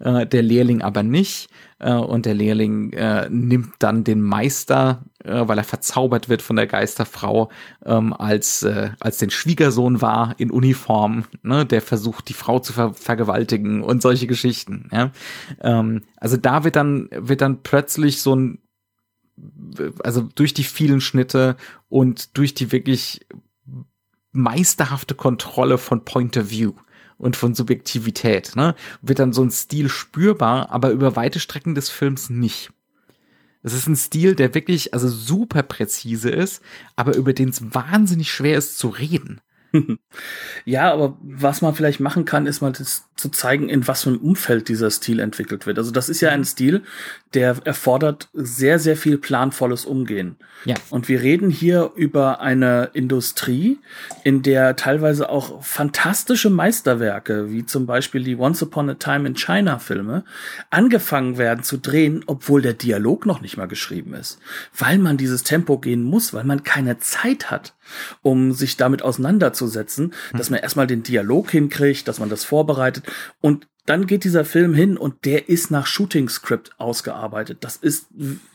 äh, der Lehrling aber nicht. Äh, und der Lehrling äh, nimmt dann den Meister, äh, weil er verzaubert wird von der Geisterfrau, ähm, als, äh, als den Schwiegersohn war in Uniform, ne, der versucht, die Frau zu ver vergewaltigen und solche Geschichten. Ja? Ähm, also da wird dann, wird dann plötzlich so ein also durch die vielen Schnitte und durch die wirklich meisterhafte Kontrolle von Point of View und von Subjektivität, ne? Wird dann so ein Stil spürbar, aber über weite Strecken des Films nicht. Es ist ein Stil, der wirklich also super präzise ist, aber über den es wahnsinnig schwer ist zu reden. Ja, aber was man vielleicht machen kann, ist mal das zu zeigen, in was für einem Umfeld dieser Stil entwickelt wird. Also das ist ja ein Stil, der erfordert sehr, sehr viel planvolles Umgehen. Ja. Und wir reden hier über eine Industrie, in der teilweise auch fantastische Meisterwerke, wie zum Beispiel die Once Upon a Time in China Filme, angefangen werden zu drehen, obwohl der Dialog noch nicht mal geschrieben ist. Weil man dieses Tempo gehen muss, weil man keine Zeit hat um sich damit auseinanderzusetzen, mhm. dass man erstmal den Dialog hinkriegt, dass man das vorbereitet und dann geht dieser Film hin und der ist nach Shooting Script ausgearbeitet. Das ist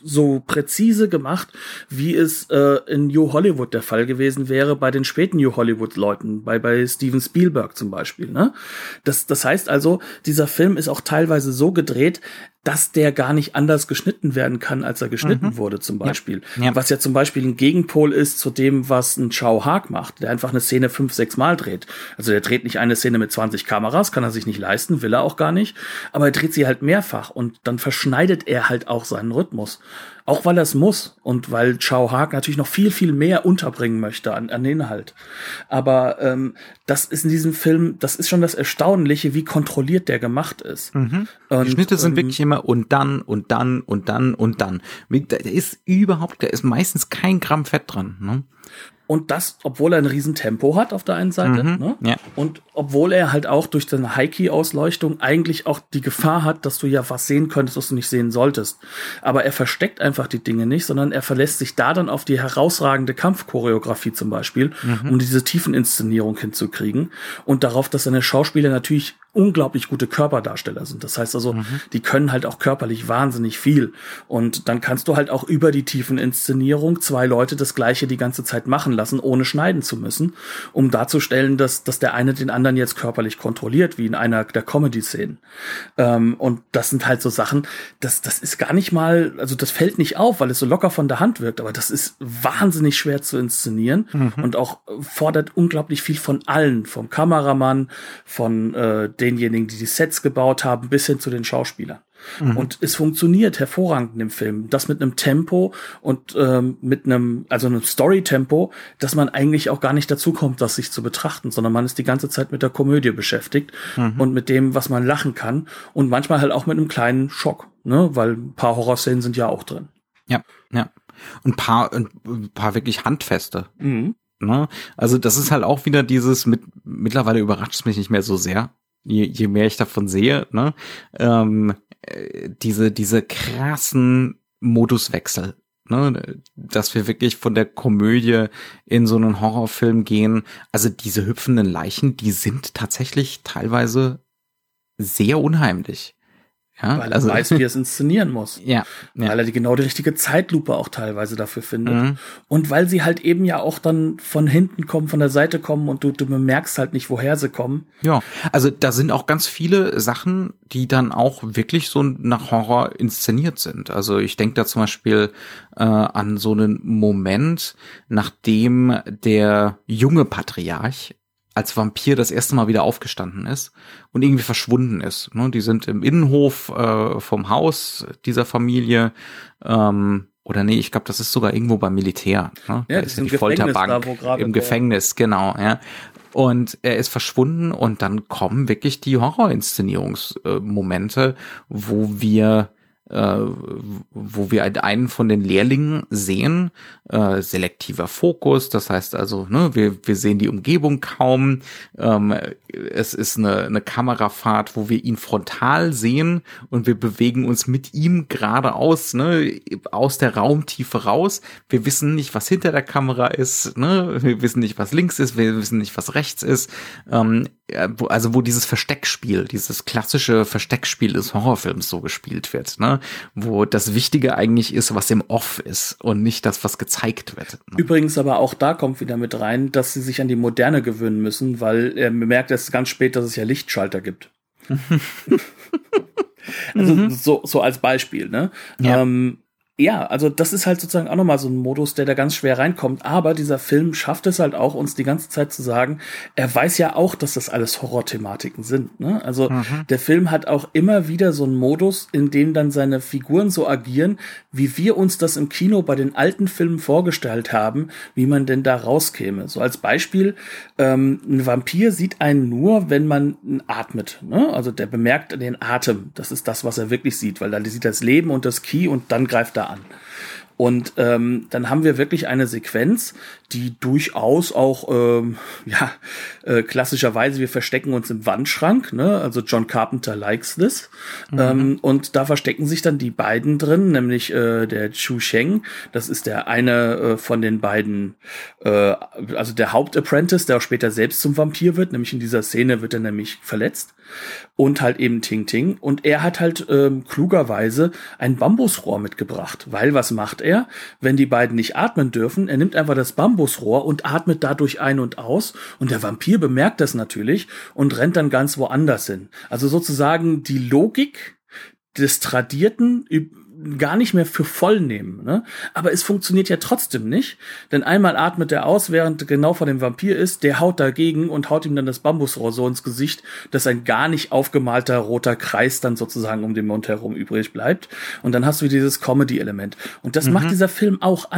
so präzise gemacht, wie es äh, in New Hollywood der Fall gewesen wäre bei den späten New Hollywood Leuten, bei bei Steven Spielberg zum Beispiel. Ne? Das das heißt also, dieser Film ist auch teilweise so gedreht, dass der gar nicht anders geschnitten werden kann, als er geschnitten mhm. wurde, zum Beispiel. Ja. Ja. Was ja zum Beispiel ein Gegenpol ist zu dem, was ein Chow Haag macht, der einfach eine Szene fünf, sechs Mal dreht. Also der dreht nicht eine Szene mit 20 Kameras, kann er sich nicht leisten, will er auch gar nicht, aber er dreht sie halt mehrfach und dann verschneidet er halt auch seinen Rhythmus. Auch weil er es muss und weil Chow Haag natürlich noch viel, viel mehr unterbringen möchte an, an Inhalt. Aber ähm, das ist in diesem Film, das ist schon das Erstaunliche, wie kontrolliert der gemacht ist. Mhm. Und, Die Schnitte sind ähm, wirklich immer und dann und dann und dann und dann. Da ist überhaupt, da ist meistens kein Gramm Fett dran. Ne? Und das, obwohl er ein Riesentempo hat auf der einen Seite. Mhm, ne? ja. Und obwohl er halt auch durch seine High-Key-Ausleuchtung eigentlich auch die Gefahr hat, dass du ja was sehen könntest, was du nicht sehen solltest. Aber er versteckt einfach die Dinge nicht, sondern er verlässt sich da dann auf die herausragende Kampfchoreografie zum Beispiel, mhm. um diese Tiefeninszenierung hinzukriegen. Und darauf, dass seine Schauspieler natürlich unglaublich gute Körperdarsteller sind. Das heißt also, mhm. die können halt auch körperlich wahnsinnig viel. Und dann kannst du halt auch über die tiefen Inszenierung zwei Leute das Gleiche die ganze Zeit machen lassen, ohne schneiden zu müssen, um darzustellen, dass, dass der eine den anderen jetzt körperlich kontrolliert, wie in einer der Comedy-Szenen. Ähm, und das sind halt so Sachen, das, das ist gar nicht mal, also das fällt nicht auf, weil es so locker von der Hand wirkt, aber das ist wahnsinnig schwer zu inszenieren mhm. und auch fordert unglaublich viel von allen, vom Kameramann, von äh, denjenigen, die die Sets gebaut haben, bis hin zu den Schauspielern. Mhm. Und es funktioniert hervorragend im Film. Das mit einem Tempo und ähm, mit einem, also einem Story-Tempo, dass man eigentlich auch gar nicht dazu kommt, das sich zu betrachten, sondern man ist die ganze Zeit mit der Komödie beschäftigt mhm. und mit dem, was man lachen kann und manchmal halt auch mit einem kleinen Schock, ne, weil ein paar Horrorszenen sind ja auch drin. Ja, ja. Und ein paar, ein paar wirklich handfeste. Mhm. Ne? Also das ist halt auch wieder dieses mit mittlerweile überrascht es mich nicht mehr so sehr, je, je mehr ich davon sehe, ne, ähm, äh, diese, diese krassen Moduswechsel. ne, dass wir wirklich von der Komödie in so einen Horrorfilm gehen. Also diese hüpfenden Leichen, die sind tatsächlich teilweise sehr unheimlich. Ja, weil er also, weiß, wie er es inszenieren muss. Ja, ja. Weil er die genau die richtige Zeitlupe auch teilweise dafür findet. Mhm. Und weil sie halt eben ja auch dann von hinten kommen, von der Seite kommen und du, du bemerkst halt nicht, woher sie kommen. Ja, also da sind auch ganz viele Sachen, die dann auch wirklich so nach Horror inszeniert sind. Also ich denke da zum Beispiel äh, an so einen Moment, nachdem der junge Patriarch als Vampir das erste Mal wieder aufgestanden ist und irgendwie verschwunden ist. Ne? Die sind im Innenhof äh, vom Haus dieser Familie. Ähm, oder nee, ich glaube, das ist sogar irgendwo beim Militär. Ne? Ja, da ist die Folterbank da, im Gefängnis, genau. Ja. Und er ist verschwunden und dann kommen wirklich die Horrorinszenierungsmomente, wo wir äh, wo wir einen von den Lehrlingen sehen, äh, selektiver Fokus, das heißt also, ne, wir, wir sehen die Umgebung kaum, ähm, es ist eine, eine Kamerafahrt, wo wir ihn frontal sehen und wir bewegen uns mit ihm geradeaus, ne, aus der Raumtiefe raus. Wir wissen nicht, was hinter der Kamera ist, ne, wir wissen nicht, was links ist, wir wissen nicht, was rechts ist. Ähm, also wo dieses Versteckspiel, dieses klassische Versteckspiel des Horrorfilms so gespielt wird, ne? Wo das Wichtige eigentlich ist, was im Off ist und nicht das, was gezeigt wird. Ne? Übrigens aber auch da kommt wieder mit rein, dass sie sich an die Moderne gewöhnen müssen, weil er bemerkt erst ganz spät, dass es ja Lichtschalter gibt. also mhm. so, so als Beispiel, ne? Ja. Ähm, ja, also das ist halt sozusagen auch nochmal so ein Modus, der da ganz schwer reinkommt. Aber dieser Film schafft es halt auch, uns die ganze Zeit zu sagen, er weiß ja auch, dass das alles Horrorthematiken sind. Ne? Also mhm. der Film hat auch immer wieder so einen Modus, in dem dann seine Figuren so agieren, wie wir uns das im Kino bei den alten Filmen vorgestellt haben, wie man denn da rauskäme. So als Beispiel, ähm, ein Vampir sieht einen nur, wenn man atmet. Ne? Also der bemerkt den Atem. Das ist das, was er wirklich sieht, weil dann sieht das Leben und das Key und dann greift er an. Und ähm, dann haben wir wirklich eine Sequenz, die durchaus auch, ähm, ja, äh, klassischerweise, wir verstecken uns im Wandschrank, ne? Also John Carpenter likes this. Mhm. Ähm, und da verstecken sich dann die beiden drin, nämlich äh, der Chu Sheng, das ist der eine äh, von den beiden, äh, also der Hauptapprentice, der auch später selbst zum Vampir wird, nämlich in dieser Szene wird er nämlich verletzt und halt eben Ting Ting. Und er hat halt ähm, klugerweise ein Bambusrohr mitgebracht, weil was macht er, wenn die beiden nicht atmen dürfen? Er nimmt einfach das Bambusrohr und atmet dadurch ein und aus und der Vampir bemerkt das natürlich und rennt dann ganz woanders hin. Also sozusagen die Logik des Tradierten gar nicht mehr für voll nehmen. Ne? Aber es funktioniert ja trotzdem nicht, denn einmal atmet er aus, während genau vor dem Vampir ist, der haut dagegen und haut ihm dann das Bambusrohr so ins Gesicht, dass ein gar nicht aufgemalter roter Kreis dann sozusagen um den Mund herum übrig bleibt. Und dann hast du dieses Comedy-Element. Und das mhm. macht dieser Film auch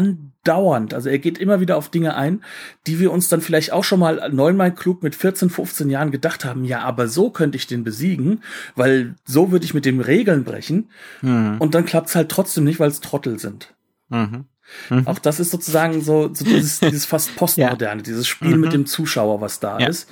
andauernd. Also er geht immer wieder auf Dinge ein, die wir uns dann vielleicht auch schon mal neunmal klug mit 14, 15 Jahren gedacht haben, ja, aber so könnte ich den besiegen, weil so würde ich mit dem Regeln brechen. Mhm. Und dann klappt halt trotzdem nicht, weil es Trottel sind. Mhm. Mhm. Auch das ist sozusagen so, so dieses, dieses fast postmoderne, ja. dieses Spiel mhm. mit dem Zuschauer, was da ja. ist.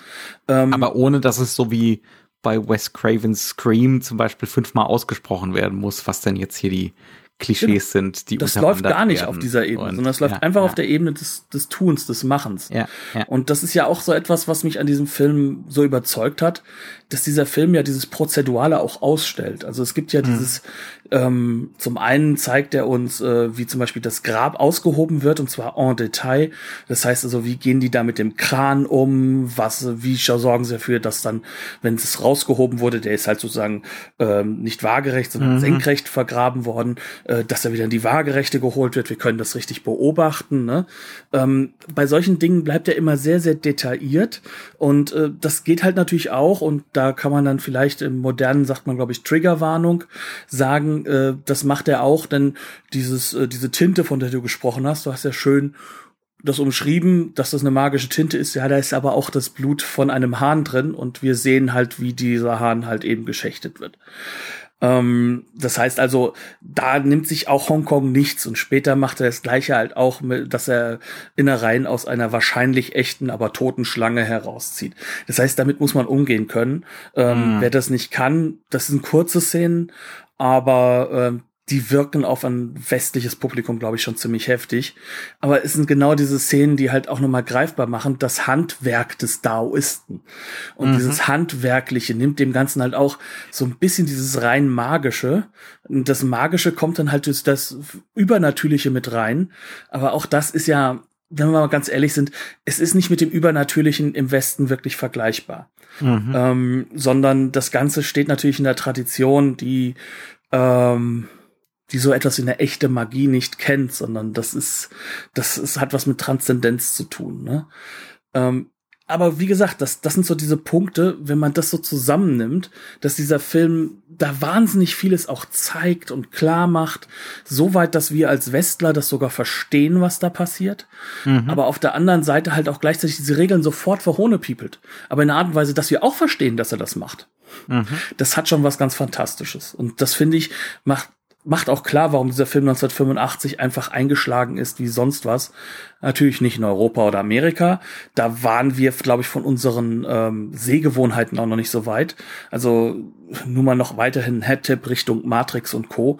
Ähm, Aber ohne, dass es so wie bei Wes Cravens Scream zum Beispiel fünfmal ausgesprochen werden muss, was denn jetzt hier die Klischees genau. sind, die Das läuft gar nicht auf dieser Ebene, und, sondern es läuft ja, einfach ja. auf der Ebene des, des Tuns, des Machens. Ja, ja. Und das ist ja auch so etwas, was mich an diesem Film so überzeugt hat, dass dieser Film ja dieses Prozedurale auch ausstellt. Also es gibt ja mhm. dieses, ähm, zum einen zeigt er uns, äh, wie zum Beispiel das Grab ausgehoben wird, und zwar en Detail. Das heißt also, wie gehen die da mit dem Kran um, was, wie sorgen sie dafür, dass dann, wenn es rausgehoben wurde, der ist halt sozusagen ähm, nicht waagerecht, sondern mhm. senkrecht vergraben worden, äh, dass er wieder in die Waagerechte geholt wird. Wir können das richtig beobachten. Ne? Ähm, bei solchen Dingen bleibt er immer sehr, sehr detailliert und äh, das geht halt natürlich auch und da kann man dann vielleicht im modernen, sagt man glaube ich, Triggerwarnung sagen, äh, das macht er auch, denn dieses, äh, diese Tinte, von der du gesprochen hast, du hast ja schön das umschrieben, dass das eine magische Tinte ist. Ja, da ist aber auch das Blut von einem Hahn drin und wir sehen halt, wie dieser Hahn halt eben geschächtet wird. Ähm, das heißt also, da nimmt sich auch Hongkong nichts und später macht er das Gleiche halt auch, mit, dass er Innereien aus einer wahrscheinlich echten, aber toten Schlange herauszieht. Das heißt, damit muss man umgehen können. Ähm, mhm. Wer das nicht kann, das sind kurze Szenen, aber ähm, die wirken auf ein westliches Publikum, glaube ich, schon ziemlich heftig. Aber es sind genau diese Szenen, die halt auch nochmal greifbar machen, das Handwerk des Daoisten. Und mhm. dieses Handwerkliche nimmt dem Ganzen halt auch so ein bisschen dieses rein magische. Und das Magische kommt dann halt durch das Übernatürliche mit rein. Aber auch das ist ja wenn wir mal ganz ehrlich sind, es ist nicht mit dem Übernatürlichen im Westen wirklich vergleichbar. Mhm. Ähm, sondern das Ganze steht natürlich in der Tradition, die ähm, die so etwas wie eine echte Magie nicht kennt, sondern das ist, das ist, hat was mit Transzendenz zu tun. Ne? Ähm, aber wie gesagt, das, das sind so diese Punkte, wenn man das so zusammennimmt, dass dieser Film da wahnsinnig vieles auch zeigt und klar macht, soweit, dass wir als Westler das sogar verstehen, was da passiert. Mhm. Aber auf der anderen Seite halt auch gleichzeitig diese Regeln sofort verhohnepiepelt. Aber in einer Art und Weise, dass wir auch verstehen, dass er das macht. Mhm. Das hat schon was ganz Fantastisches. Und das finde ich, macht macht auch klar, warum dieser Film 1985 einfach eingeschlagen ist wie sonst was. Natürlich nicht in Europa oder Amerika. Da waren wir, glaube ich, von unseren ähm, Sehgewohnheiten auch noch nicht so weit. Also nur mal noch weiterhin Headtip Richtung Matrix und Co.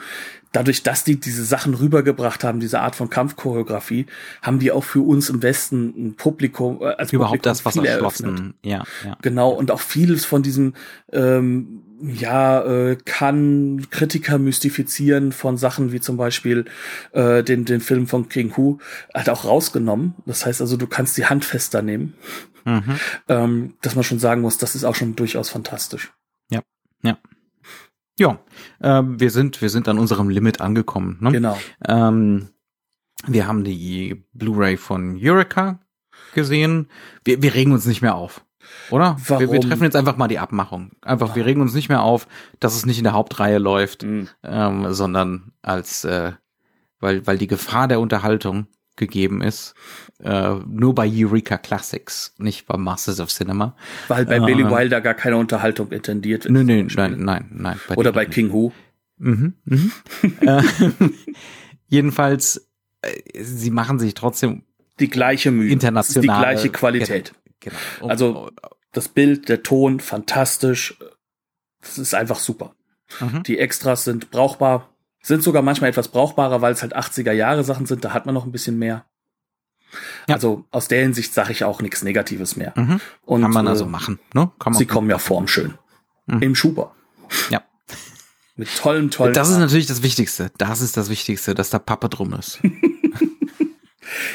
Dadurch, dass die diese Sachen rübergebracht haben, diese Art von Kampfchoreografie, haben die auch für uns im Westen ein Publikum, äh, als überhaupt Publikum das was erschlossen. Ja, ja. Genau und auch vieles von diesem ähm, ja, äh, kann Kritiker mystifizieren von Sachen wie zum Beispiel äh, den, den Film von King Hu, hat auch rausgenommen. Das heißt also, du kannst die Hand fester nehmen. Mhm. Ähm, dass man schon sagen muss, das ist auch schon durchaus fantastisch. Ja, ja. Ja, ähm, wir sind, wir sind an unserem Limit angekommen. Ne? Genau. Ähm, wir haben die Blu-ray von Eureka gesehen. Wir, wir regen uns nicht mehr auf. Oder? Warum? Wir, wir treffen jetzt einfach mal die Abmachung. Einfach, wir regen uns nicht mehr auf, dass es nicht in der Hauptreihe läuft, mhm. ähm, sondern als, äh, weil, weil die Gefahr der Unterhaltung gegeben ist, äh, nur bei Eureka Classics, nicht bei Masters of Cinema. Weil bei äh, Billy Wilder gar keine Unterhaltung intendiert ist. Nö, nö, nein, nein, nein. Bei Oder bei King Hu. Mhm, mhm. äh, jedenfalls, äh, sie machen sich trotzdem die gleiche Mühe. International. Die gleiche Qualität. Genau. Um, also das Bild, der Ton, fantastisch. Das ist einfach super. Mhm. Die Extras sind brauchbar, sind sogar manchmal etwas brauchbarer, weil es halt 80er Jahre Sachen sind, da hat man noch ein bisschen mehr. Ja. Also aus der Hinsicht sage ich auch nichts Negatives mehr. Mhm. Und, Kann man also äh, machen. Ne? Kann man sie kommen ja formschön. Mhm. Im Schuber. Ja. Mit tollen, tollen. Das ist natürlich das Wichtigste. Das ist das Wichtigste, dass da Pappe drum ist.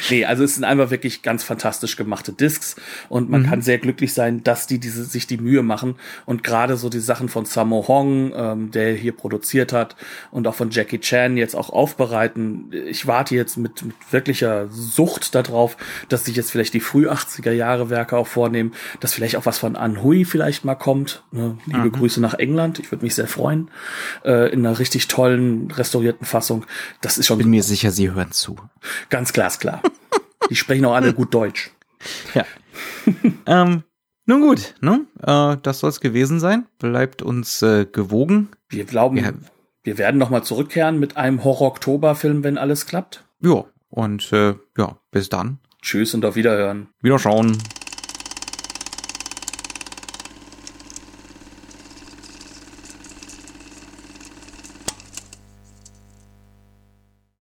Nee, also es sind einfach wirklich ganz fantastisch gemachte Discs und man mhm. kann sehr glücklich sein, dass die diese, sich die Mühe machen und gerade so die Sachen von Sammo Hong, ähm, der hier produziert hat und auch von Jackie Chan jetzt auch aufbereiten. Ich warte jetzt mit, mit wirklicher Sucht darauf, dass sich jetzt vielleicht die früh 80er Jahre Werke auch vornehmen, dass vielleicht auch was von An Hui vielleicht mal kommt. Ne? Liebe mhm. Grüße nach England. Ich würde mich sehr freuen. Äh, in einer richtig tollen, restaurierten Fassung. Das ist schon. Ich bin mir sicher, Sie hören zu. Ganz glasklar. Die sprechen auch alle gut Deutsch. Ja. ähm, nun gut, ne? Äh, das soll es gewesen sein. Bleibt uns äh, gewogen. Wir glauben, wir, wir werden noch mal zurückkehren mit einem Horror-Oktober-Film, wenn alles klappt. Ja, und äh, ja, bis dann. Tschüss und auf Wiederhören. Wiederschauen.